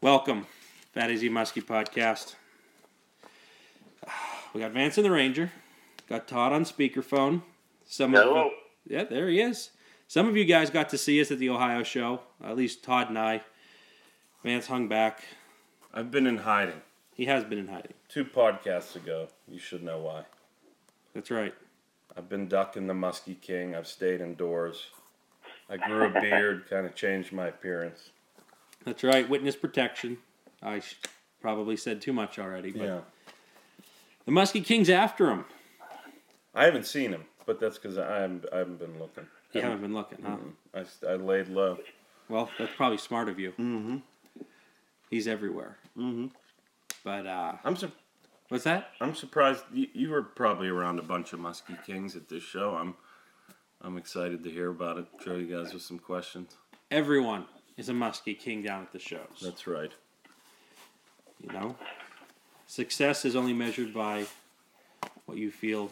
Welcome, Fat Easy Muskie podcast. We got Vance and the Ranger. Got Todd on speakerphone. Some of Hello. yeah, there he is. Some of you guys got to see us at the Ohio show. At least Todd and I. Vance hung back. I've been in hiding. He has been in hiding. Two podcasts ago, you should know why. That's right. I've been ducking the Muskie King. I've stayed indoors. I grew a beard, kind of changed my appearance. That's right. Witness protection. I sh- probably said too much already, but Yeah. the Muskie King's after him. I haven't seen him, but that's because I haven't, I haven't been looking. You haven't been looking, huh? I, s- I laid low. Well, that's probably smart of you. Mm-hmm. He's everywhere. Mm-hmm. But uh, I'm sur- what's that? I'm surprised you, you were probably around a bunch of Muskie Kings at this show. I'm I'm excited to hear about it. Show you guys with some questions. Everyone is a Muskie King down at the shows. That's right. You know, success is only measured by what you feel.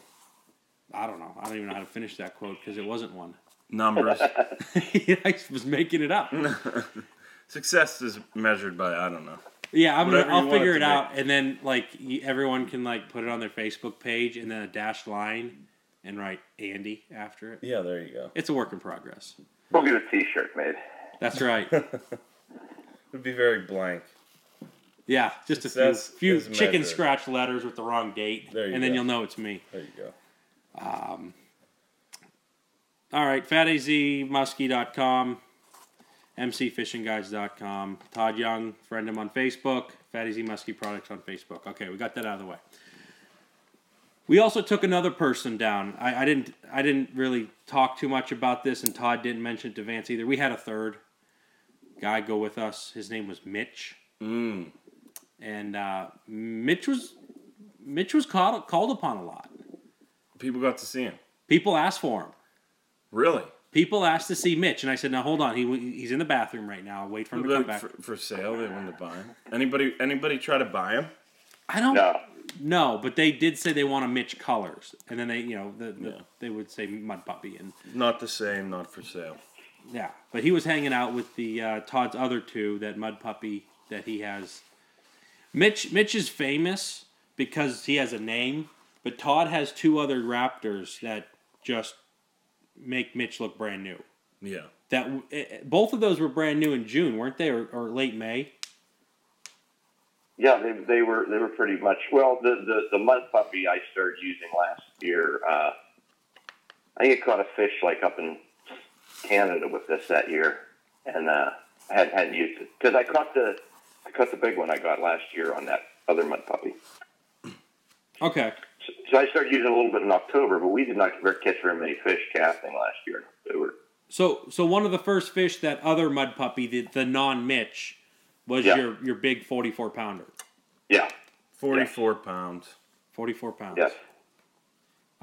I don't know. I don't even know how to finish that quote because it wasn't one. Numbers. I was making it up. Success is measured by I don't know. Yeah, I'm gonna, I'll figure it it out, and then like everyone can like put it on their Facebook page, and then a dashed line, and write Andy after it. Yeah, there you go. It's a work in progress. We'll get a T-shirt made. That's right. It'd be very blank. Yeah, just a few, few chicken measured. scratch letters with the wrong date, There you and then you'll know it's me. There you go. Um, all right, fatazmuskie.com, mcfishingguides.com, Todd Young, friend him on Facebook, Fatty Z Muskie Products on Facebook. Okay, we got that out of the way. We also took another person down. I, I didn't I didn't really talk too much about this, and Todd didn't mention it to Vance either. We had a third guy go with us. His name was Mitch, Mm. and uh, Mitch was Mitch was called called upon a lot. People got to see him. People asked for him. Really? People asked to see Mitch, and I said, "Now hold on. He he's in the bathroom right now. Wait for him to come back." for, for sale, they wanted to buy him. Anybody? Anybody try to buy him? I don't No. know, but they did say they want a Mitch colors, and then they, you know, the, the, Yeah. they would say Mud Puppy, and Not the same. Not for sale. Yeah. But he was hanging out with the uh, Todd's other two, that Mud Puppy that he has. Mitch Mitch is famous because he has a name, but Todd has two other Raptors that just make Mitch look brand new. Yeah. That eh, eh, both of those were brand new in June, weren't they, or, or late May? Yeah, they, they were they were pretty much well. The, the the mud puppy I started using last year. Uh, I think I caught a fish like up in Canada with this that year, and uh, I hadn't, hadn't used it because I caught the I caught the big one I got last year on that other mud puppy. Okay. So, so I started using it a little bit in October, but we did not catch very many fish casting last year. They were So, so one of the first fish that other mud puppy, the, the non Mitch, was Yeah. your your big forty four pounder, yeah Forty-four pounds. forty four pounds. yes.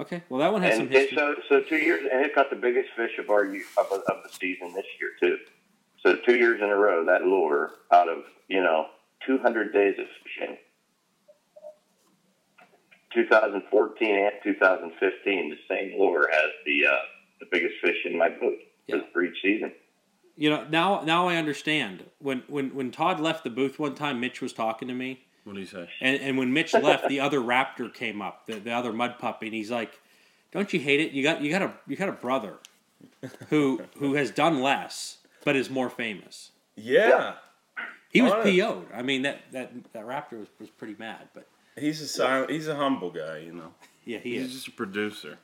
Okay, well that one has some And, and history. so, so two years, and it got the biggest fish of our of, of the season this year too. So two years in a row, that lure out of you know 200 days of fishing, 2014 and 2015, the same lure has the uh, the biggest fish in my boat Yeah. for each season. you know, now now I understand. When when when Todd left the booth one time, Mitch was talking to me, What do you say? and and when Mitch left, the other raptor came up, the, the other mud puppy, and he's like, "Don't you hate it? You got you got a you got a brother who who has done less but is more famous." Yeah. He was Honest. PO'd. I mean that that that raptor was, was pretty mad, but He's a silent. He's a humble guy. You know. yeah, he is. He's is. just a producer.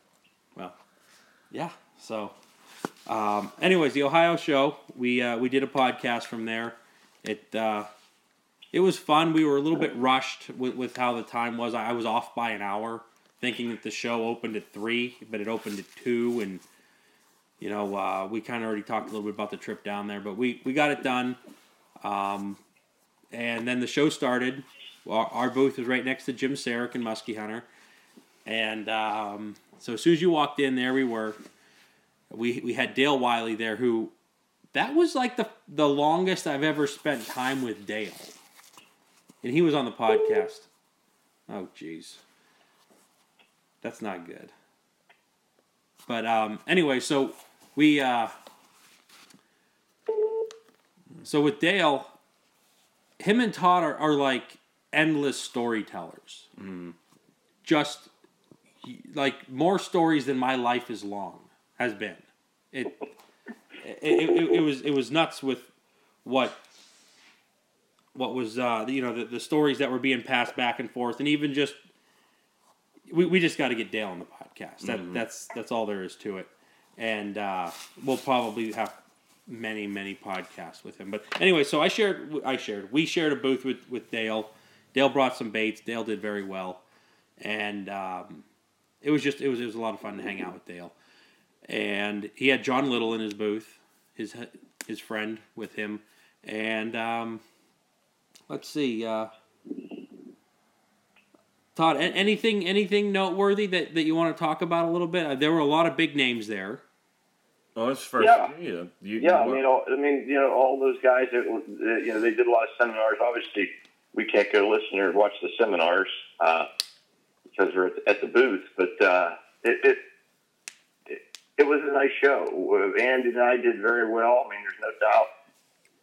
Well, yeah. So, um, anyways, the Ohio show, we uh, we did a podcast from there. It uh, it was fun. We were a little bit rushed with, with how the time was. I was off by an hour, thinking that the show opened at three, but it opened at two, and you know uh, we kind of already talked a little bit about the trip down there, but we we got it done. Um, and then the show started. Our, our booth was right next to Jim Saric and Muskie Hunter. And um, so as soon as you walked in, there we were. We we had Dale Wiley there, who that was like the the longest I've ever spent time with Dale, and he was on the podcast. Oh, jeez, that's not good. But um, anyway, so we uh, so with Dale, him and Todd are, are like endless storytellers. Just like more stories than my life is long has been. It it, it, it was it was nuts with what what was uh, you know the, the stories that were being passed back and forth and even just we, we just got to get Dale on the podcast. That that's that's all there is to it. And uh, we'll probably have many many podcasts with him. But anyway, so I shared I shared we shared a booth with with Dale. Dale brought some baits. Dale did very well, and um, it was just it was it was a lot of fun to hang out with Dale. And he had John Little in his booth, his his friend with him, and um, let's see. Uh, Todd, anything anything noteworthy that, that you want to talk about a little bit? Uh, There were a lot of big names there. Oh, it's first. Yeah. Yeah. You, Yeah, I mean, all, I mean, you know, all those guys that that, you know they did a lot of seminars. Obviously, we can't go listen or watch the seminars uh, because we're at, at the booth. But uh, it, it it it was a nice show. Uh, Andy and I did very well. I mean, there's no doubt.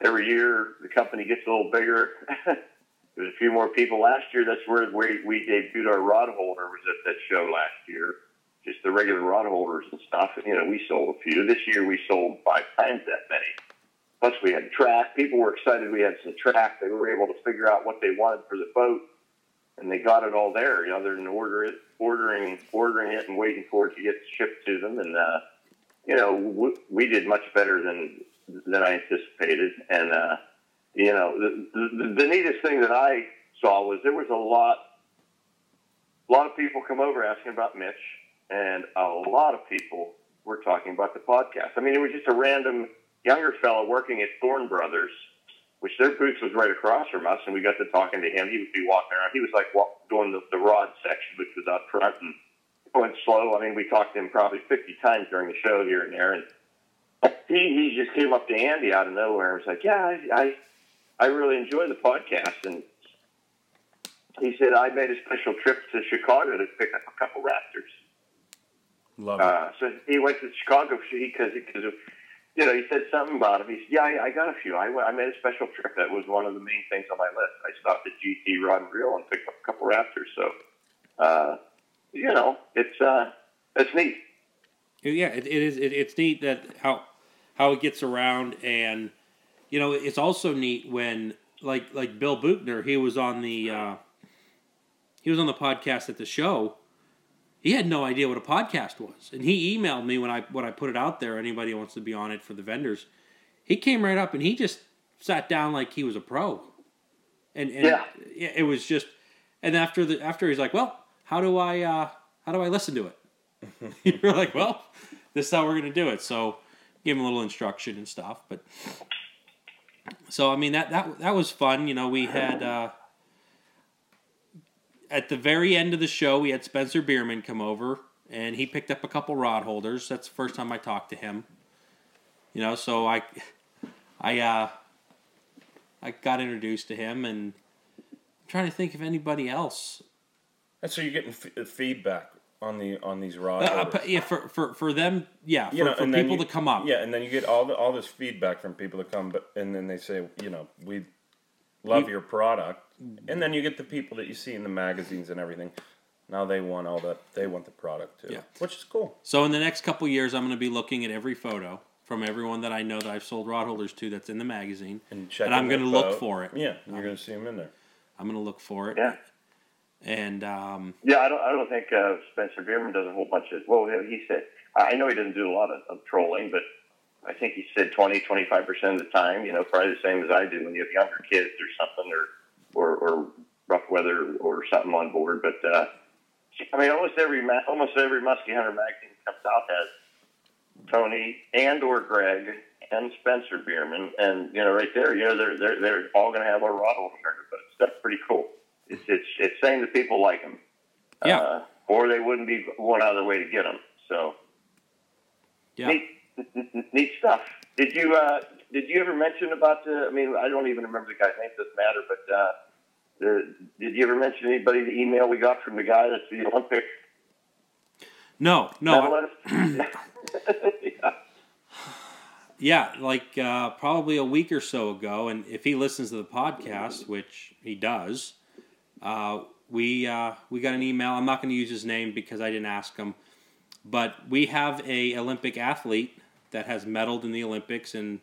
Every year, the company gets a little bigger. There's a few more people. Last year, that's where we, we debuted our rod holder. Was at that show last year just the regular rod holders and stuff. And, you know, we sold a few. This year we sold five times that many. Plus we had track. People were excited we had some track. They were able to figure out what they wanted for the boat, and they got it all there. You know, other than order it, ordering, ordering it, and waiting for it to get shipped to them. And uh, you know, we, we did much better than than I anticipated. And uh, you know, the, the the neatest thing that I saw was there was a lot, a lot of people come over asking about Mitch and a lot of people were talking about the podcast. I mean, it was just a random younger fellow working at Thorne Brothers, which their booth was right across from us, and we got to talking to him. He would be walking around. He was like walk, doing the, the rod section, which was out front, and going slow. I mean, we talked to him probably 50 times during the show here and there, and he he just came up to Andy out of nowhere and was like, "Yeah, I I, I really enjoy the podcast," and he said, "I made a special trip to Chicago to pick up a couple Raptors." Love. Uh, so he went to Chicago because because of you know he said something about him. He said, "Yeah, I, I got a few. I, went- I made a special trip. That was one of the main things on my list. I stopped at GT Rod and Reel and picked up a couple Raptors. So, uh, you know, it's uh, it's neat. Yeah, it, it is. It, it's neat that how how it gets around, and you know, it's also neat when like like Bill Buchner, he was on the uh, he was on the podcast at the show. He had no idea what a podcast was, and he emailed me when I when I put it out there. Anybody who wants to be on it for the vendors, he came right up and he just sat down like he was a pro, and, and Yeah. it was just. And after the after he's like, well, how do I uh, how do I listen to it? You're like, well, this is how we're gonna do it. So give him a little instruction and stuff. But so I mean that that that was fun. You know, we had uh, at the very end of the show, we had Spencer Bierman come over, and he picked up a couple rod holders. That's the first time I talked to him. You know, so I I uh, I got introduced to him, and I'm trying to think of anybody else. And so you're getting f- feedback on the on these rod Uh, uh, yeah, for, for, for them, yeah, for, you know, for people you- to come up. Yeah, and then you get all the, all this feedback from people that come, but and then they say, you know, we love your product, and then you get the people that you see in the magazines and everything. Now they want all that. They want the product too, Yeah. which is cool. So in the next couple years, I'm going to be looking at every photo from everyone that I know that I've sold rod holders to that's in the magazine, And and I'm going going to to look for it. Yeah, you're going to see them in there. I'm going to look for it. Yeah. And um, Yeah, I don't. I don't think uh, Spencer Bierman does a whole bunch of. Well, he said. I know he doesn't do a lot of, of trolling, but I think he said 20, 25 percent of the time. You know, probably the same as I do when you have younger kids or something, or or, or rough weather or something on board. But uh, I mean, almost every almost every Muskie Hunter magazine comes out has Tony and or Greg and Spencer Bierman, and you know, right there, you know, they're they're they're all going to have a rod in their. That's pretty cool. It's it's it's saying that people like them, Yeah. uh, or they wouldn't be going out of their way to get them. So yeah, neat, neat stuff. Did you uh, did you ever mention about the? I mean, I don't even remember the guy's name. Doesn't matter. But uh, the, did you ever mention anybody the email we got from the guy that's the Olympic no, no, yeah. yeah, like uh, probably a week or so ago, and if he listens to the podcast, which he does, uh, we uh, we got an email. I'm not going to use his name because I didn't ask him, but we have a Olympic athlete that has medaled in the Olympics and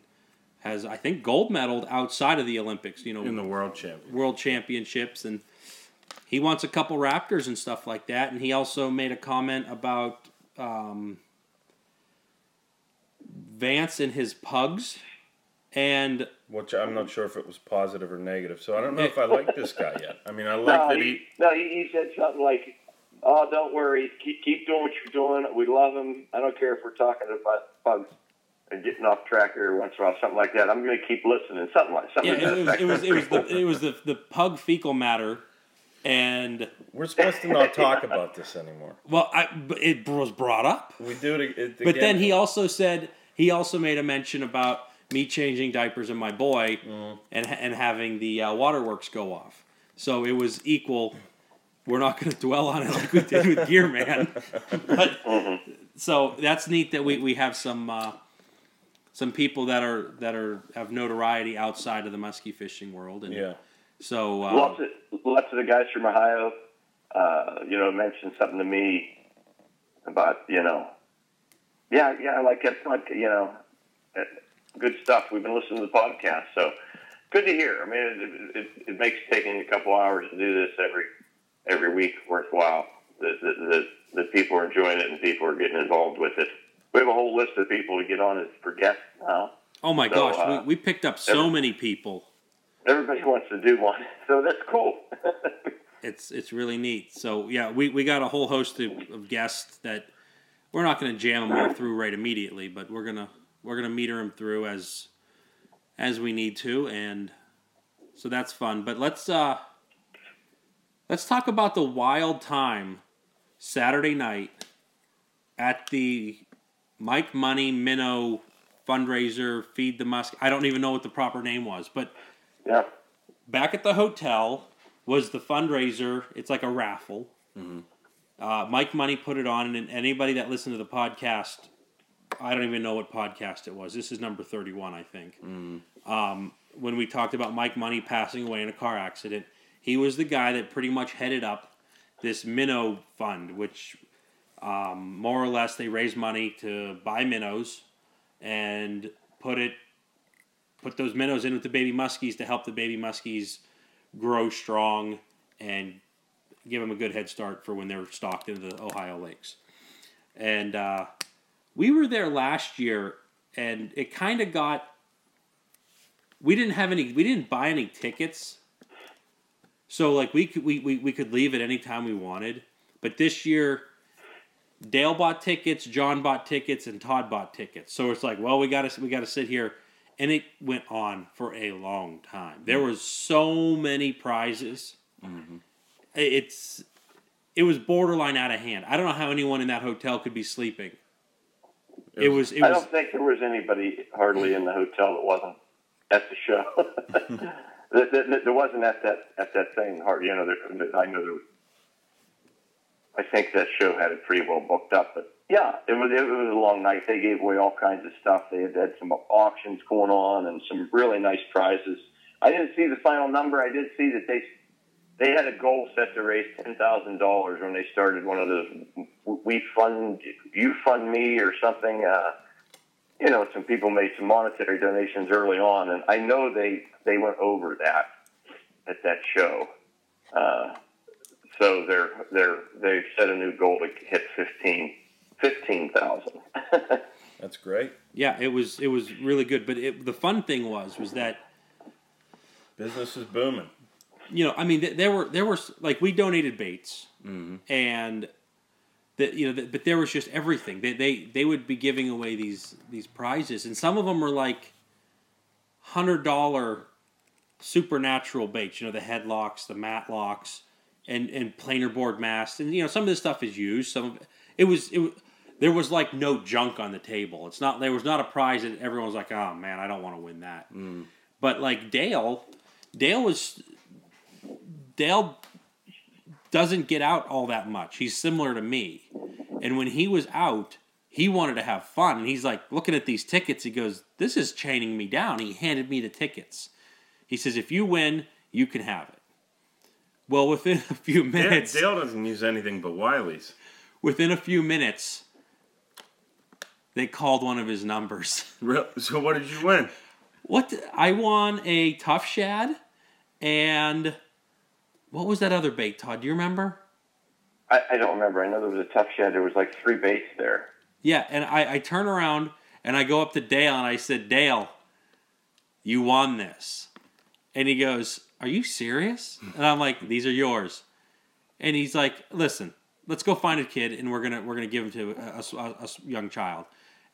has I think gold medaled outside of the Olympics. You know, in the world champion. world championships and he wants a couple raptors and stuff like that and he also made a comment about um, vance and his pugs and Which I'm not sure if it was positive or negative. So I don't know if I like this guy yet. I mean, I like no, that he, he. no, he, he said something like, "Oh, don't worry, keep keep doing what you're doing. We love him. I don't care if we're talking about bugs and getting off track every once in a while, something like that. I'm going to keep listening, something like something. yeah, to it that was, it was it was the it was the, the pug fecal matter and We're supposed to not talk about this anymore. well I, it was brought up We do it. it but then he also said he also made a mention about me changing diapers and my boy and and having the uh, waterworks go off. So it was equal. We're not going to dwell on it like we did with Gear Man, but so that's neat that we, we have some uh, some people that are that are have notoriety outside of the muskie fishing world, and Yeah. so uh, lots of lots of the guys from Ohio, uh, you know, mentioned something to me about you know, yeah, yeah, like that podcast, you know, good stuff. We've been listening to the podcast, so good to hear. I mean, it, it, it makes taking a couple hours to do this every every week worthwhile. That that that people are enjoying it and people are getting involved with it. We have a whole list of people to get on as for guests now. oh my so, gosh, uh, we, we picked up so every- many people. Everybody wants to do one, so that's cool. it's it's really neat. So yeah, we, we got a whole host of, of guests that we're not going to jam them all through right immediately, but we're gonna we're gonna meter them through as as we need to, and so that's fun. But let's uh let's talk about the wild time Saturday night at the Mike Money Minnow fundraiser feed the musk. I don't even know what the proper name was, but yeah. back at the hotel was the fundraiser. It's like a raffle. Uh, Mike Money put it on, and anybody that listened to the podcast, I don't even know what podcast it was. This is number thirty-one, I think. Um, when we talked about Mike Money passing away in a car accident, he was the guy that pretty much headed up this minnow fund, which um, more or less they raise money to buy minnows and put it put those minnows in with the baby muskies to help the baby muskies grow strong and give them a good head start for when they're stocked into the Ohio lakes. And uh, we were there last year, and it kind of got. We didn't have any. We didn't buy any tickets, so like we could we, we, we could leave at any time we wanted. But this year, Dale bought tickets, John bought tickets, and Todd bought tickets. So it's like, well, we got to we got to sit here, and it went on for a long time. There was so many prizes. Mm-hmm. It's it was borderline out of hand. I don't know how anyone in that hotel could be sleeping. It was it I don't think there was anybody hardly in the hotel that wasn't at the show. that, that, that there wasn't at that at that thing. Hard, you know. There, that I know there. Was, I think that show had it pretty well booked up, but yeah, it was it was a long night. They gave away all kinds of stuff. They had, had some auctions going on and some really nice prizes. I didn't see the final number. I did see that they they had a goal set to raise ten thousand dollars when they started one of those we fund you fund me or something. Uh, you know, some people made some monetary donations early on, and I know they they went over that at that show. Uh, so they're they're they set a new goal to hit fifteen fifteen thousand. That's great. yeah, it was it was really good. But it, the fun thing was was that Business is booming. You know, I mean, th- there were there were like we donated baits, mm-hmm. and that you know, th- but there was just everything. They, they they would be giving away these these prizes, and some of them were like hundred dollar supernatural baits. You know, the headlocks, the matlocks, and and planer board masts, and you know, some of this stuff is used. Some of it, it was it. There was like no junk on the table. It's not there was not a prize that everyone was like, oh man, I don't want to win that. Mm. But like Dale, Dale was Dale doesn't get out all that much. He's similar to me. And when he was out, he wanted to have fun, and he's like looking at these tickets. He goes, "This is chaining me down." He handed me the tickets. He says, "If you win, you can have it." Well, within a few minutes, Dale doesn't use anything but Wiley's. within a few minutes, they called one of his numbers. Real, so what did you win? What I won a tough shad, and what was that other bait, Todd? Do you remember? I, I don't remember. I know there was a tough shed. There was like three baits there. Yeah, and I, I turn around and I go up to Dale and I said, Dale, you won this. And he goes, Are you serious? And I'm like, These are yours. And he's like, Listen, let's go find a kid and we're gonna we're gonna give him to a, a- a- young child.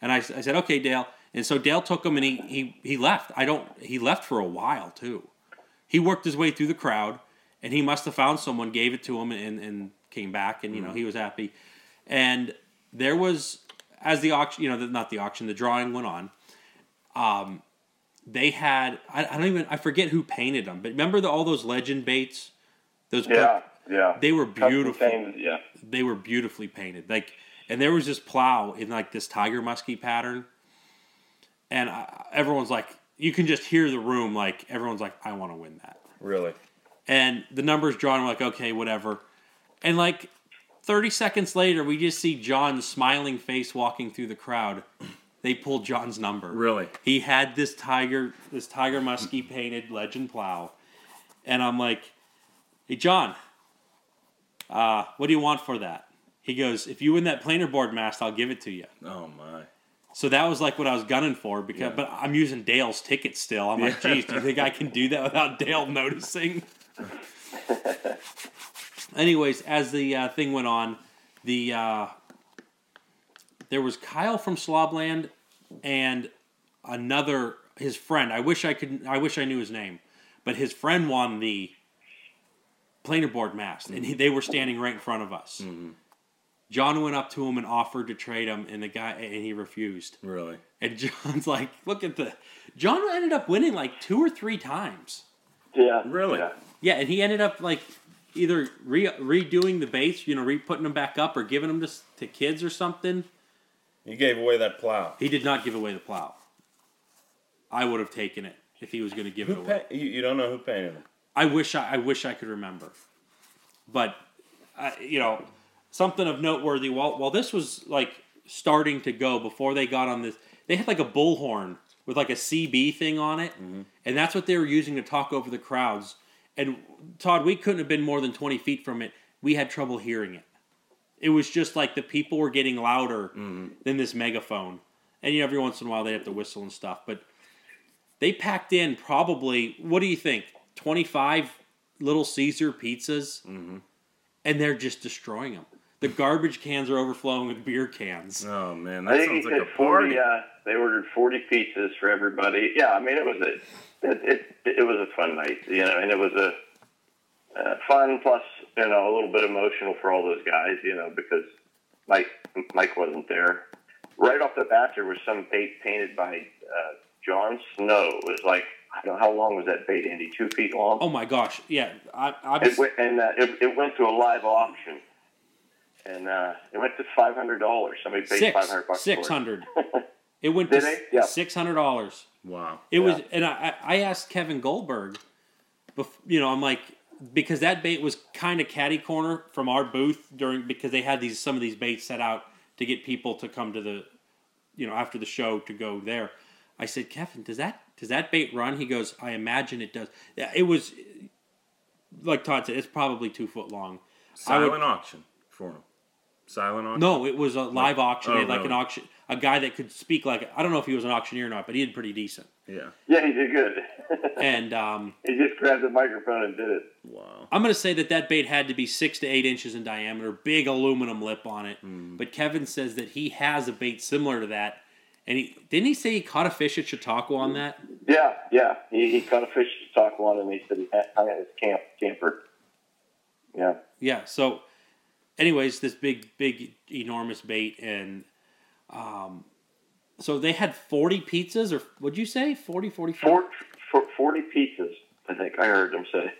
And I, I said, Okay, Dale. And so Dale took him and he, he he left. I don't he left for a while too. He worked his way through the crowd and he must have found someone, gave it to him and, and came back and you know, he was happy. And there was as the auction, you know, the, not the auction, the drawing went on. Um, they had I, I don't even I forget who painted them, but remember the, all those legend baits, those Yeah, yeah. they were beautiful. things, yeah. They were beautifully painted, like, and there was this plow in like this tiger musky pattern, and I, everyone's like, you can just hear the room, like everyone's like, I want to win that Really? And the numbers drawn. We're like, okay, whatever. And like 30 seconds later, we just see John's smiling face walking through the crowd. They pulled John's number. Really? He had this tiger, this tiger muskie painted legend plow, and I'm like, "Hey, John, uh, what do you want for that?" He goes, "If you win that planer board mast, I'll give it to you." Oh my. So that was like what I was gunning for because, Yeah. but I'm using Dale's ticket still. I'm like, geez, do you think I can do that without Dale noticing? Anyways, as the uh, thing went on, the uh, there was Kyle from Slobland and another his friend. I wish I could. I wish I knew his name, but his friend won the planer board mast, and he, they were standing right in front of us. John went up to him and offered to trade him, and the guy and he refused. Really? And John's like, "Look at the." John ended up winning like two or three times. Yeah. Really? Yeah. Yeah, and he ended up like either re- redoing the baits, you know, re putting them back up, or giving them to to kids or something. He gave away that plow. He did not give away the plow. I would have taken it if he was going to give it away. pa- you, you don't know who painted them? I wish I, I wish I could remember, but you know, something of noteworthy. While while this was like starting to go before they got on this, they had like a bullhorn with like a CB thing on it, mm-hmm. and that's what they were using to talk over the crowds. And Todd, we couldn't have been more than twenty feet from it. We had trouble hearing it. It was just like the people were getting louder mm-hmm. than this megaphone, and you know, every once in a while they have to whistle and stuff, but. They packed in probably what do you think? Twenty five Little Caesar pizzas, mm-hmm. and they're just destroying them. The garbage cans are overflowing with beer cans. Oh man, I that think sounds like said a party. forty. Uh, they ordered forty pizzas for everybody. Yeah, I mean it was a it it, it was a fun night, you know, and it was a uh, fun plus you know a little bit emotional for all those guys, you know, because Mike Mike wasn't there. Right off the bat, there was some bait painted by uh, John Snow. It was like I don't know how long was that bait, Andy? Two feet long. Oh my gosh! Yeah, I, I It went, and uh, it, it went to a live auction, and uh, it went to five hundred dollars. Somebody paid six five hundred bucks. six for it. hundred. It went Did to they? Yeah. six hundred dollars. Wow. It was, and I, I I asked Kevin Goldberg, bef- you know, I'm like, because that bait was kind of catty corner from our booth during because they had these some of these baits set out to get people to come to the, you know, after the show to go there. I said, Kevin, does that does that bait run? He goes, I imagine it does. Yeah, It was, like Todd said, it's probably two foot long. I would- Silent auction for them. Silent auction. No, it was a live auction. Oh, they had like an auction, a guy that could speak like I don't know if he was an auctioneer or not, but he did pretty decent. Yeah. Yeah, he did good. And um, he just grabbed the microphone and did it. Wow. I'm going to say that that bait had to be six to eight inches in diameter, big aluminum lip on it. Hmm. But Kevin says that he has a bait similar to that. And he didn't he say he caught a fish at Chautauqua on that? Yeah, yeah. He, he caught a fish to talk one, and he said he had- hung at his camp camper. Yeah. Yeah. So, anyways, this big, big, enormous bait, and um, so they had 40 pizzas, or what'd you say? 40, 45? Four, for, 40 pizzas, I think I heard them say.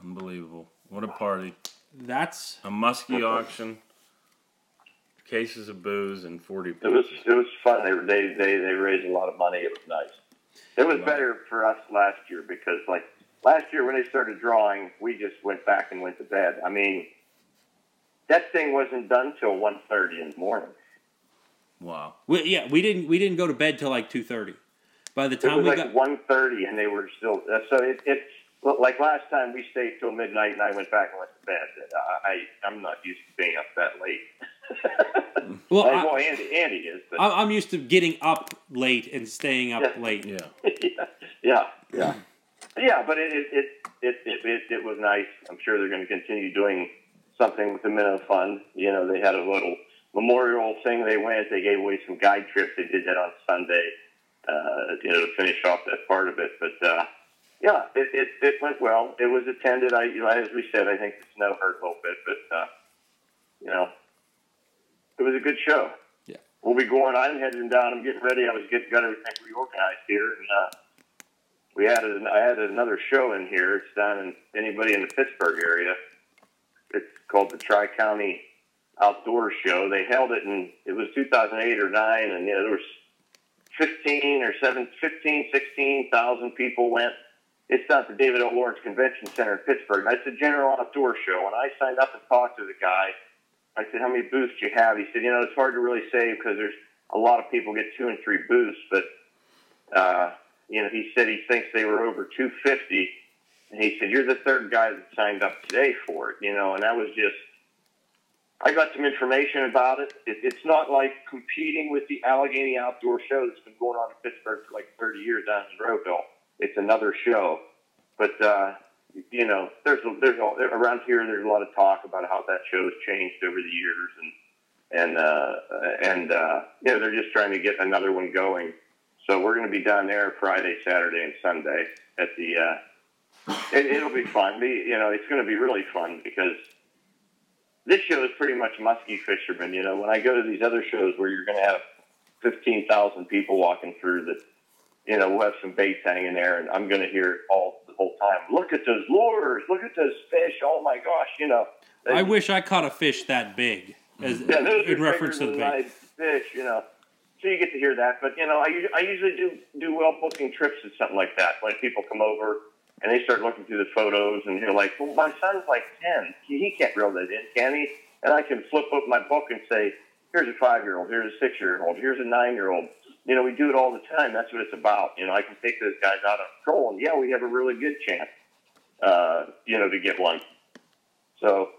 Unbelievable. What a party. That's A muskie auction. cases of booze and forty. It was it was fun. They they they they raised a lot of money. It was nice. It was better for us last year because like last year when they started drawing, we just went back and went to bed. I mean, that thing wasn't done till one thirty in the morning. Wow. We, yeah, we didn't we didn't go to bed till like two thirty. By the It time was we like got one thirty, and they were still. Uh, so it, it's like last time we stayed till midnight, and I went back and went to bed. Uh, I I'm not used to being up that late. well, I, well, Andy Andy is, but I- I'm used to getting up late and staying up Yeah. late. Yeah. yeah, yeah, yeah, yeah. But it it, it it it it it was nice. I'm sure they're going to continue doing something with the Minnow Fund. You know, they had a little memorial thing. They went. They gave away some guide trips. They did that on Sunday. Uh, you know, to finish off that part of it. But uh, yeah, it, it it went well. It was attended. I you know, as we said, I think the snow hurt a little bit, but uh, you know, it was a good show. Yeah. We'll be going. I'm heading down. I'm getting ready. I was getting got everything reorganized here, and uh, we added. I added another show in here. It's down in anybody in the Pittsburgh area. It's called the Tri County Outdoor Show. They held it in it was 2008 or nine, and know there was 15 or 7, 15, 16,000 people went. It's not the David O. Lawrence Convention Center in Pittsburgh. It's a general outdoor show. And I signed up and talked to the guy. I said, how many booths do you have? He said, you know, it's hard to really say because there's a lot of people get two and three booths. But, uh, you know, he said he thinks they were over 250. And he said, you're the third guy that signed up today for it, you know, and that was just, I got some information about it. it. It's not like competing with the Allegheny Outdoor Show that's been going on in Pittsburgh for like 30 years down in Rowville. It's another show, but uh, you know, there's a, there's a, around here. There's a lot of talk about how that show has changed over the years, and and uh, and uh, you they're just trying to get another one going. So we're going to be down there Friday, Saturday, and Sunday at the. Uh, it, it'll be fun. Be, you know, it's going to be really fun because this show is pretty much muskie fishermen. You know, when I go to these other shows where you're going to have fifteen thousand people walking through, that you know we'll have some baits hanging there, and I'm going to hear it all the whole time. Look at those lures! Look at those fish! Oh my gosh! You know, I wish I caught a fish that big, as yeah, those in reference to the bait. fish. You know, so you get to hear that. But you know, I, I usually do do well booking trips at something like that when people come over. And they start looking through the photos, and you're like, "Well, my son's like ten. He, can't reel that in, can he?" And I can flip up my book and say, "Here's a five-year-old. Here's a six-year-old. Here's a nine-year-old." You know, we do it all the time. That's what it's about. You know, I can take those guys out on patrol, and yeah, we have a really good chance, uh, you know, to get one. So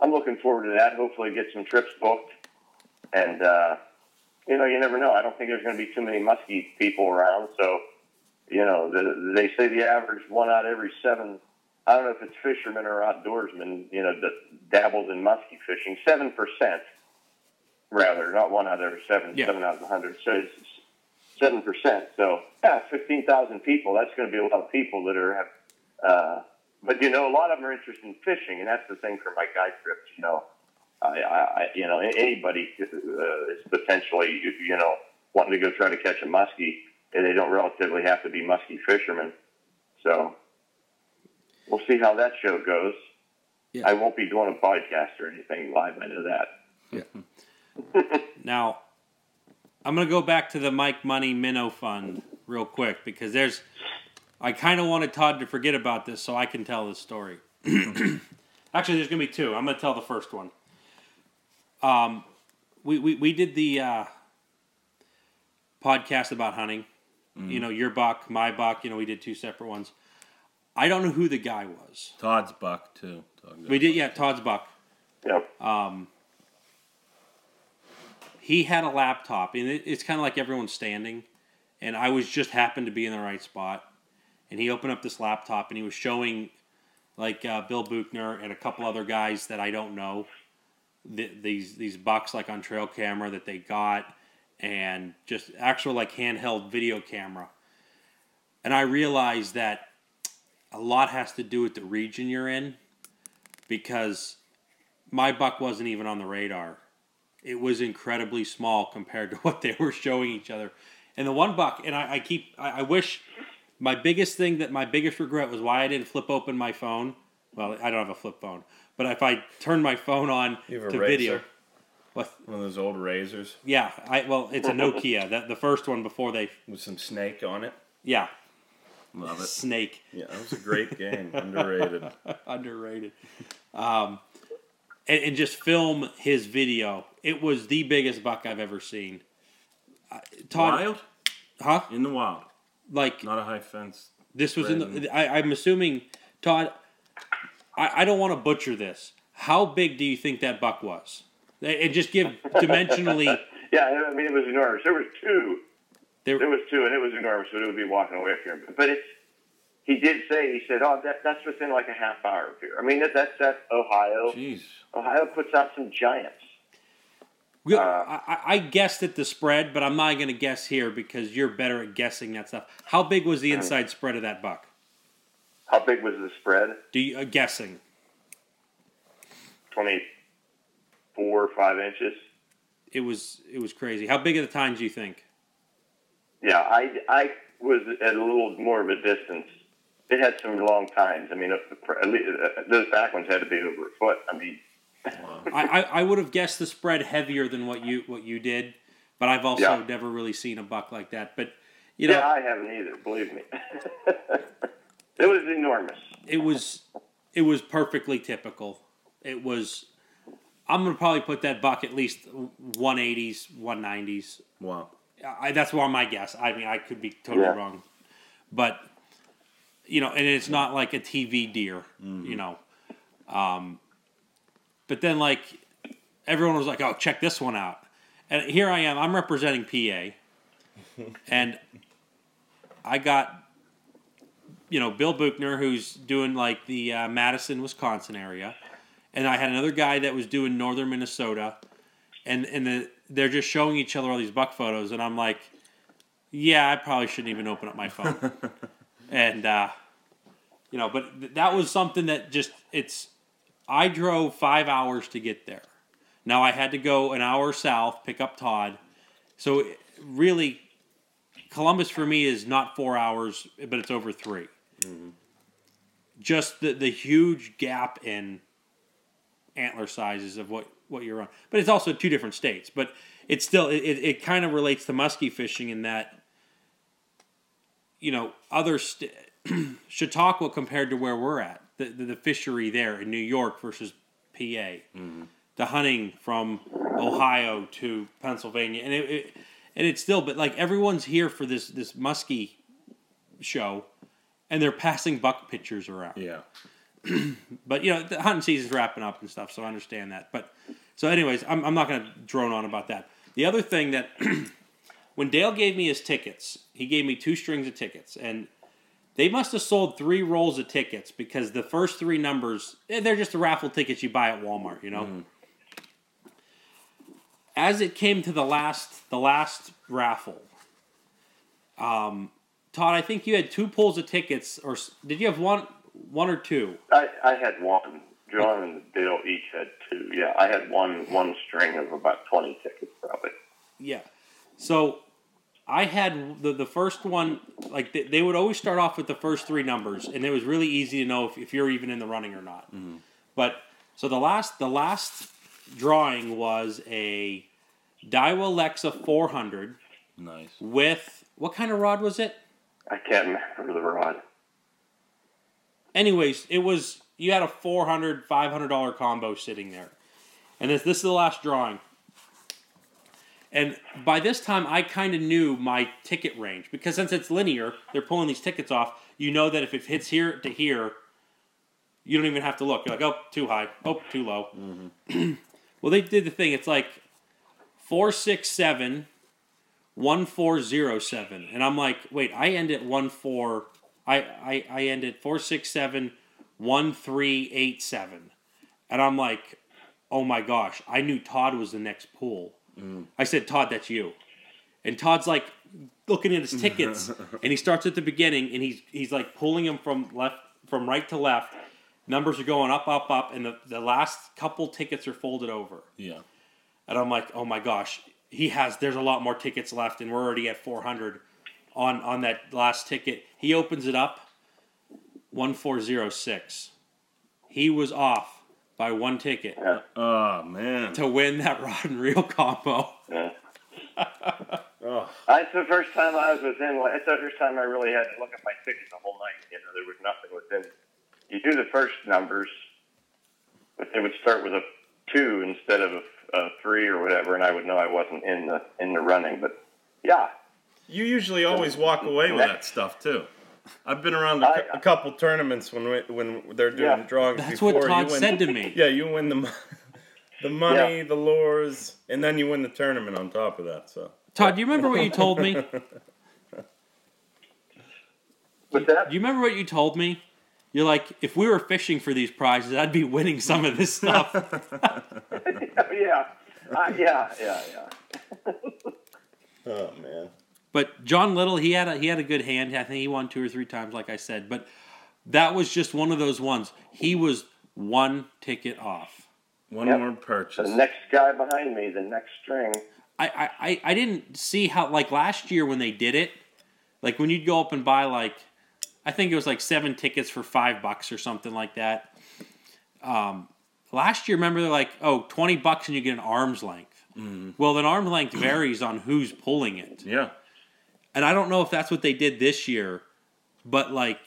I'm looking forward to that. Hopefully, get some trips booked, and uh, you know, you never know. I don't think there's going to be too many muskie people around, so you know, the, they say the average one out of every seven. I don't know if it's fishermen or outdoorsmen, you know, that dabbled in muskie fishing. Seven percent, rather, not one out of every seven. Yeah. Seven out of a hundred. So it's seven percent. So yeah, fifteen thousand people. That's going to be a lot of people that are have. Uh, but you know, a lot of them are interested in fishing, and that's the thing for my guide trips. You know, I, I, you know, anybody uh, is potentially, you, know, wanting to go try to catch a muskie, they don't relatively have to be muskie fishermen. So we'll see how that show goes. Yeah. I won't be doing a podcast or anything live. I know that. Now, I'm gonna go back to the Mike Money Minnow Fund real quick because there's. I kind of wanted Todd to forget about this so I can tell this story. Actually, there's gonna be two. I'm gonna tell the first one. Um, we we, we did the uh, podcast about hunting. You know, your buck, my buck. You know, we did two separate ones. I don't know who the guy was. Todd's buck too. Todd- We did, yeah, Todd's buck. Yep. um, he had a laptop, and it, it's kind of like everyone's standing. And I was just happened to be in the right spot, and he opened up this laptop, and he was showing, like uh, Bill Buchner and a couple other guys that I don't know, th- these these bucks like on trail camera that they got, and just actual like handheld video camera. And I realized that a lot has to do with the region you're in, because my buck wasn't even on the radar. It was incredibly small compared to what they were showing each other. And the one buck, and I, I keep, I, I wish my biggest thing that my biggest regret was why I didn't flip open my phone. Well, I don't have a flip phone, but if I turned my phone on You have a to RAZR? video, What? One of those old RAZRs Yeah, I well, it's a Nokia. That the first one before they. with some snake on it. Yeah, Love it. Snake. Yeah, that was a great game. Underrated. underrated. Um, and, and just film his video. It was the biggest buck I've ever seen. Uh, Todd, Wild? huh? In the wild. Like Not a high fence. this was in the. I, I'm assuming, Todd. I, I don't want to butcher this. How big do you think that buck was? And just give dimensionally. Yeah, I mean it was enormous. There was two. There, There was two, and it was enormous. But it would be walking away from him. But it's. He did say he said, "Oh, that that's within like a half hour of here." I mean, that, that's that Ohio. Jeez. Ohio puts out some giants. We- Uh, I, I- guessed at the spread, but I'm not going to guess here because you're better at guessing that stuff. How big was the inside spread of that buck? How big was the spread? Do you uh, guessing? Twenty-four or five inches. It was it was crazy. How big are the tines do you think? Yeah, I, I was at a little more of a distance. It had some long tines. I mean, at least, uh, those back ones had to be over a foot. I mean, I, I, I would have guessed the spread heavier than what you what you did, but I've also Yeah. never really seen a buck like that. But you know, yeah, I haven't either. Believe me, it was enormous. it was it was perfectly typical. It was. I'm gonna probably put that buck at least 180s, 190s. Wow. I, that's why my guess. I mean, I could be totally Yeah. wrong, but you know, and it's not like a TV deer, you know. Um, but then like everyone was like, "Oh, check this one out," and here I am. I'm representing PA, and I got you know Bill Buchner, who's doing like the uh, Madison, Wisconsin area, and I had another guy that was doing northern Minnesota, and and the, they're just showing each other all these buck photos, and I'm like, yeah, I probably shouldn't even open up my phone, and uh, you know, but th- that was something that just it's. I drove five hours to get there. Now I had to go an hour south, pick up Todd, so it- really, Columbus for me is not four hours, but it's over 3 Just the the huge gap in antler sizes of what what you're on. But it's also two different states. But it's still it, it, kind of relates to muskie fishing in that you know other st- Chautauqua compared to where we're at the, the the fishery there in New York versus PA, mm-hmm. the hunting from Ohio to Pennsylvania, and it, it and it's still but like everyone's here for this this muskie show, and they're passing buck pictures around. Yeah. But you know, the hunting season's wrapping up and stuff, so I understand that. But so, anyways, I'm I'm not going to drone on about that. The other thing that when Dale gave me his tickets, he gave me two strings of tickets, and they must have sold three rolls of tickets because the first three numbers eh, they're just the raffle tickets you buy at Walmart, you know. As it came to the last the last raffle, um, Todd, I think you had two pulls of tickets, or did you have one one or two? I, I had one. John and Bill each had two. Yeah, I had one one string of about twenty tickets, probably. Yeah. So I had the, the first one, like they, they would always start off with the first three numbers, and it was really easy to know if, if you're even in the running or not. Mm-hmm. But so the last the last drawing was a Daiwa Lexa 400 Nice. with what kind of rod was it? I can't remember the rod. Anyways, it was you had a 400 500 dollar combo sitting there, and this this is the last drawing. And by this time, I kind of knew my ticket range because since it's linear, they're pulling these tickets off. You know that if it hits here to here, you don't even have to look. You're like, oh, too high. Oh, too low. Mm-hmm. well, they did the thing. It's like four six seven, one four zero seven, and I'm like, wait, I end at one four. I I I end at four six seven, one three eight seven, and I'm like, oh my gosh, I knew Todd was the next pool. Mm. I said, Todd, that's you, and Todd's like looking at his tickets, and he starts at the beginning, and he's he's like pulling them from left from right to left. Numbers are going up, up, up, and the, the last couple tickets are folded over. Yeah. And I'm like, oh my gosh, he has. There's a lot more tickets left, and we're already at 400 on on that last ticket. He opens it up, 1406. He was off by one ticket Yeah. Oh man. to win that rod and reel combo. Yeah. Oh, That's the first time I was within. It's the first time I really had to look at my ticket the whole night. You know, there was nothing within. You do the first numbers, but they would start with a two instead of a, a three or whatever, and I would know I wasn't in the in the running. But yeah, you usually always walk away with that stuff too. I've been around a, cou- I- a couple tournaments when we, when they're doing Yeah. drawings That's before what Todd you win. said to me. Yeah, you win the the money, Yeah. the lures, and then you win the tournament on top of that. So Todd, do you remember what you told me? Do with that, you remember what you told me? You're like, if we were fishing for these prizes, I'd be winning some of this stuff. yeah, uh, yeah, yeah, yeah. oh man, But John Little, he had a he had a good hand. I think he won two or three times, like I said. But that was just one of those ones. He was one ticket off. one Yep. more purchase. The next guy behind me, the next string. I, I, I- I didn't see how like last year when they did it, like when you'd go up and buy like I think it was like seven tickets for five bucks or something like that. Um, last year, remember they're like, oh, 20 bucks and you get an arm's length. Well, an arm's length varies on who's pulling it. yeah, And I don't know if that's what they did this year, but like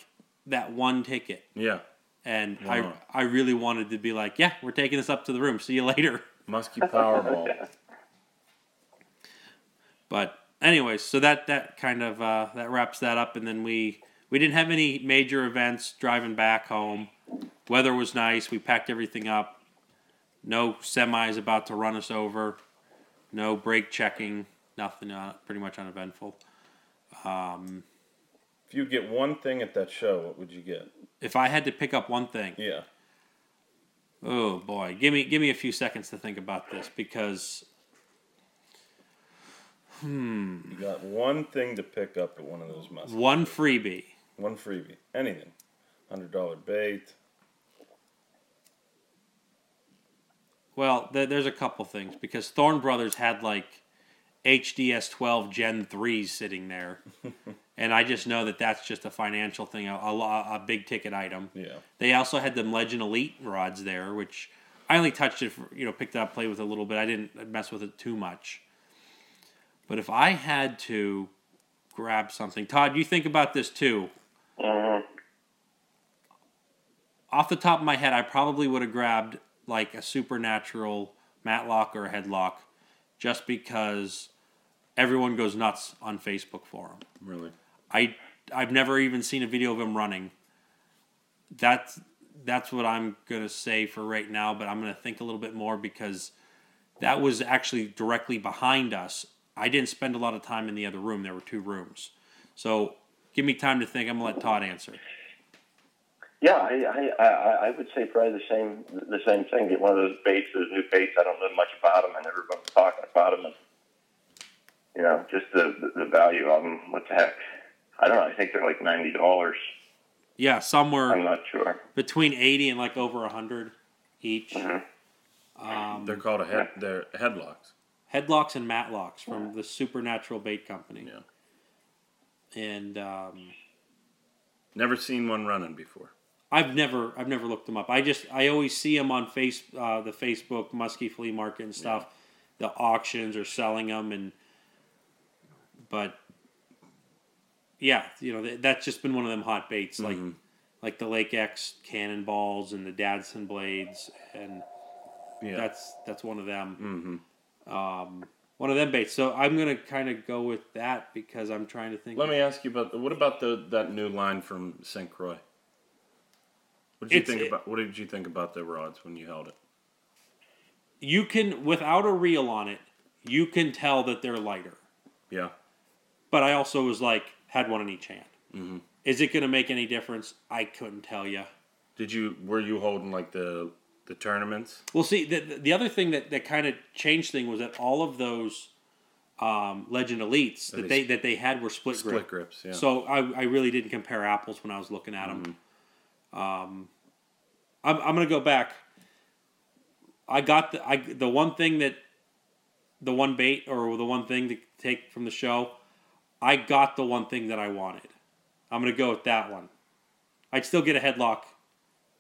that one ticket. yeah. And Wow. I I really wanted to be like, yeah, we're taking this up to the room. See you later. Muskie Powerball. But anyways, so that that kind of uh, that wraps that up, and then we we didn't have any major events driving back home. Weather was nice. We packed everything up. No semis about to run us over. No brake checking. Nothing. Uh, pretty much uneventful. Um, if you get one thing at that show, what would you get? if I had to pick up one thing, Yeah, oh boy, give me give me a few seconds to think about this because Hmm. you got one thing to pick up at one of those one freebie. One freebie, anything, hundred dollar bait. Well, there, there's a couple things because Thorne Brothers had like HDS 12 Gen 3s sitting there. and I just know that that's just a financial thing, a, a, a big ticket item. Yeah, They also had them Legend Elite rods there, which I only touched it, for, you know, picked it up, played with it a little bit. I didn't mess with it too much. But if I had to grab something, Todd, you think about this too. Mhm. off the top of my head, I probably would have grabbed like a supernatural matlock or a headlock, just because everyone goes nuts on Facebook for them. really. I I've never even seen a video of him running. That's that's what I'm gonna say for right now, but I'm gonna think a little bit more because that was actually directly behind us. I didn't spend a lot of time in the other room. There were two rooms, so give me time to think. I'm gonna let Todd answer. Yeah, I, I, I, I would say probably the same the same thing. Get one of those baits, those new baits. I don't know much about them, and everyone's talking about them, and you know, just the the, the value of them. What the heck? I don't know. I think they're like ninety dollars. Yeah, somewhere. I'm not sure. between 80 and like over a 100 each. Um, They're called a head. They're headlocks. headlocks and matlocks from the Supernatural Bait Company. Yeah. And um, Never seen one running before. I've never I've never looked them up. I just I always see them on face uh, the Facebook Muskie Flea Market and stuff. The auctions are selling them and but yeah, you know that's just been one of them hot baits like Mhm. like the Lake X cannonballs and the Dadson blades and Yeah. that's that's one of them. hmm um, one of them baits. So I'm gonna kind of go with that because I'm trying to think. Let me ask you about what about the that new line from St. Croix? What did you It's- think about? What did you think about the rods when you held it? You can without a reel on it, you can tell that they're lighter. Yeah. But I also was like had one in each hand. Mhm. Is it gonna make any difference? I couldn't tell you. Did you were you holding like the the tournaments? Well, see, the, the other thing that, that kind of changed thing was that all of those um, Legend Elites That they that they had were split, Split grip. grips. Yeah. So I, I really didn't compare apples when I was looking at them. Um, I'm, I'm gonna go back. I got the I the one thing that the one bait or the one thing to take from the show. I got the one thing that I wanted. I'm gonna go with that one. I'd still get a headlock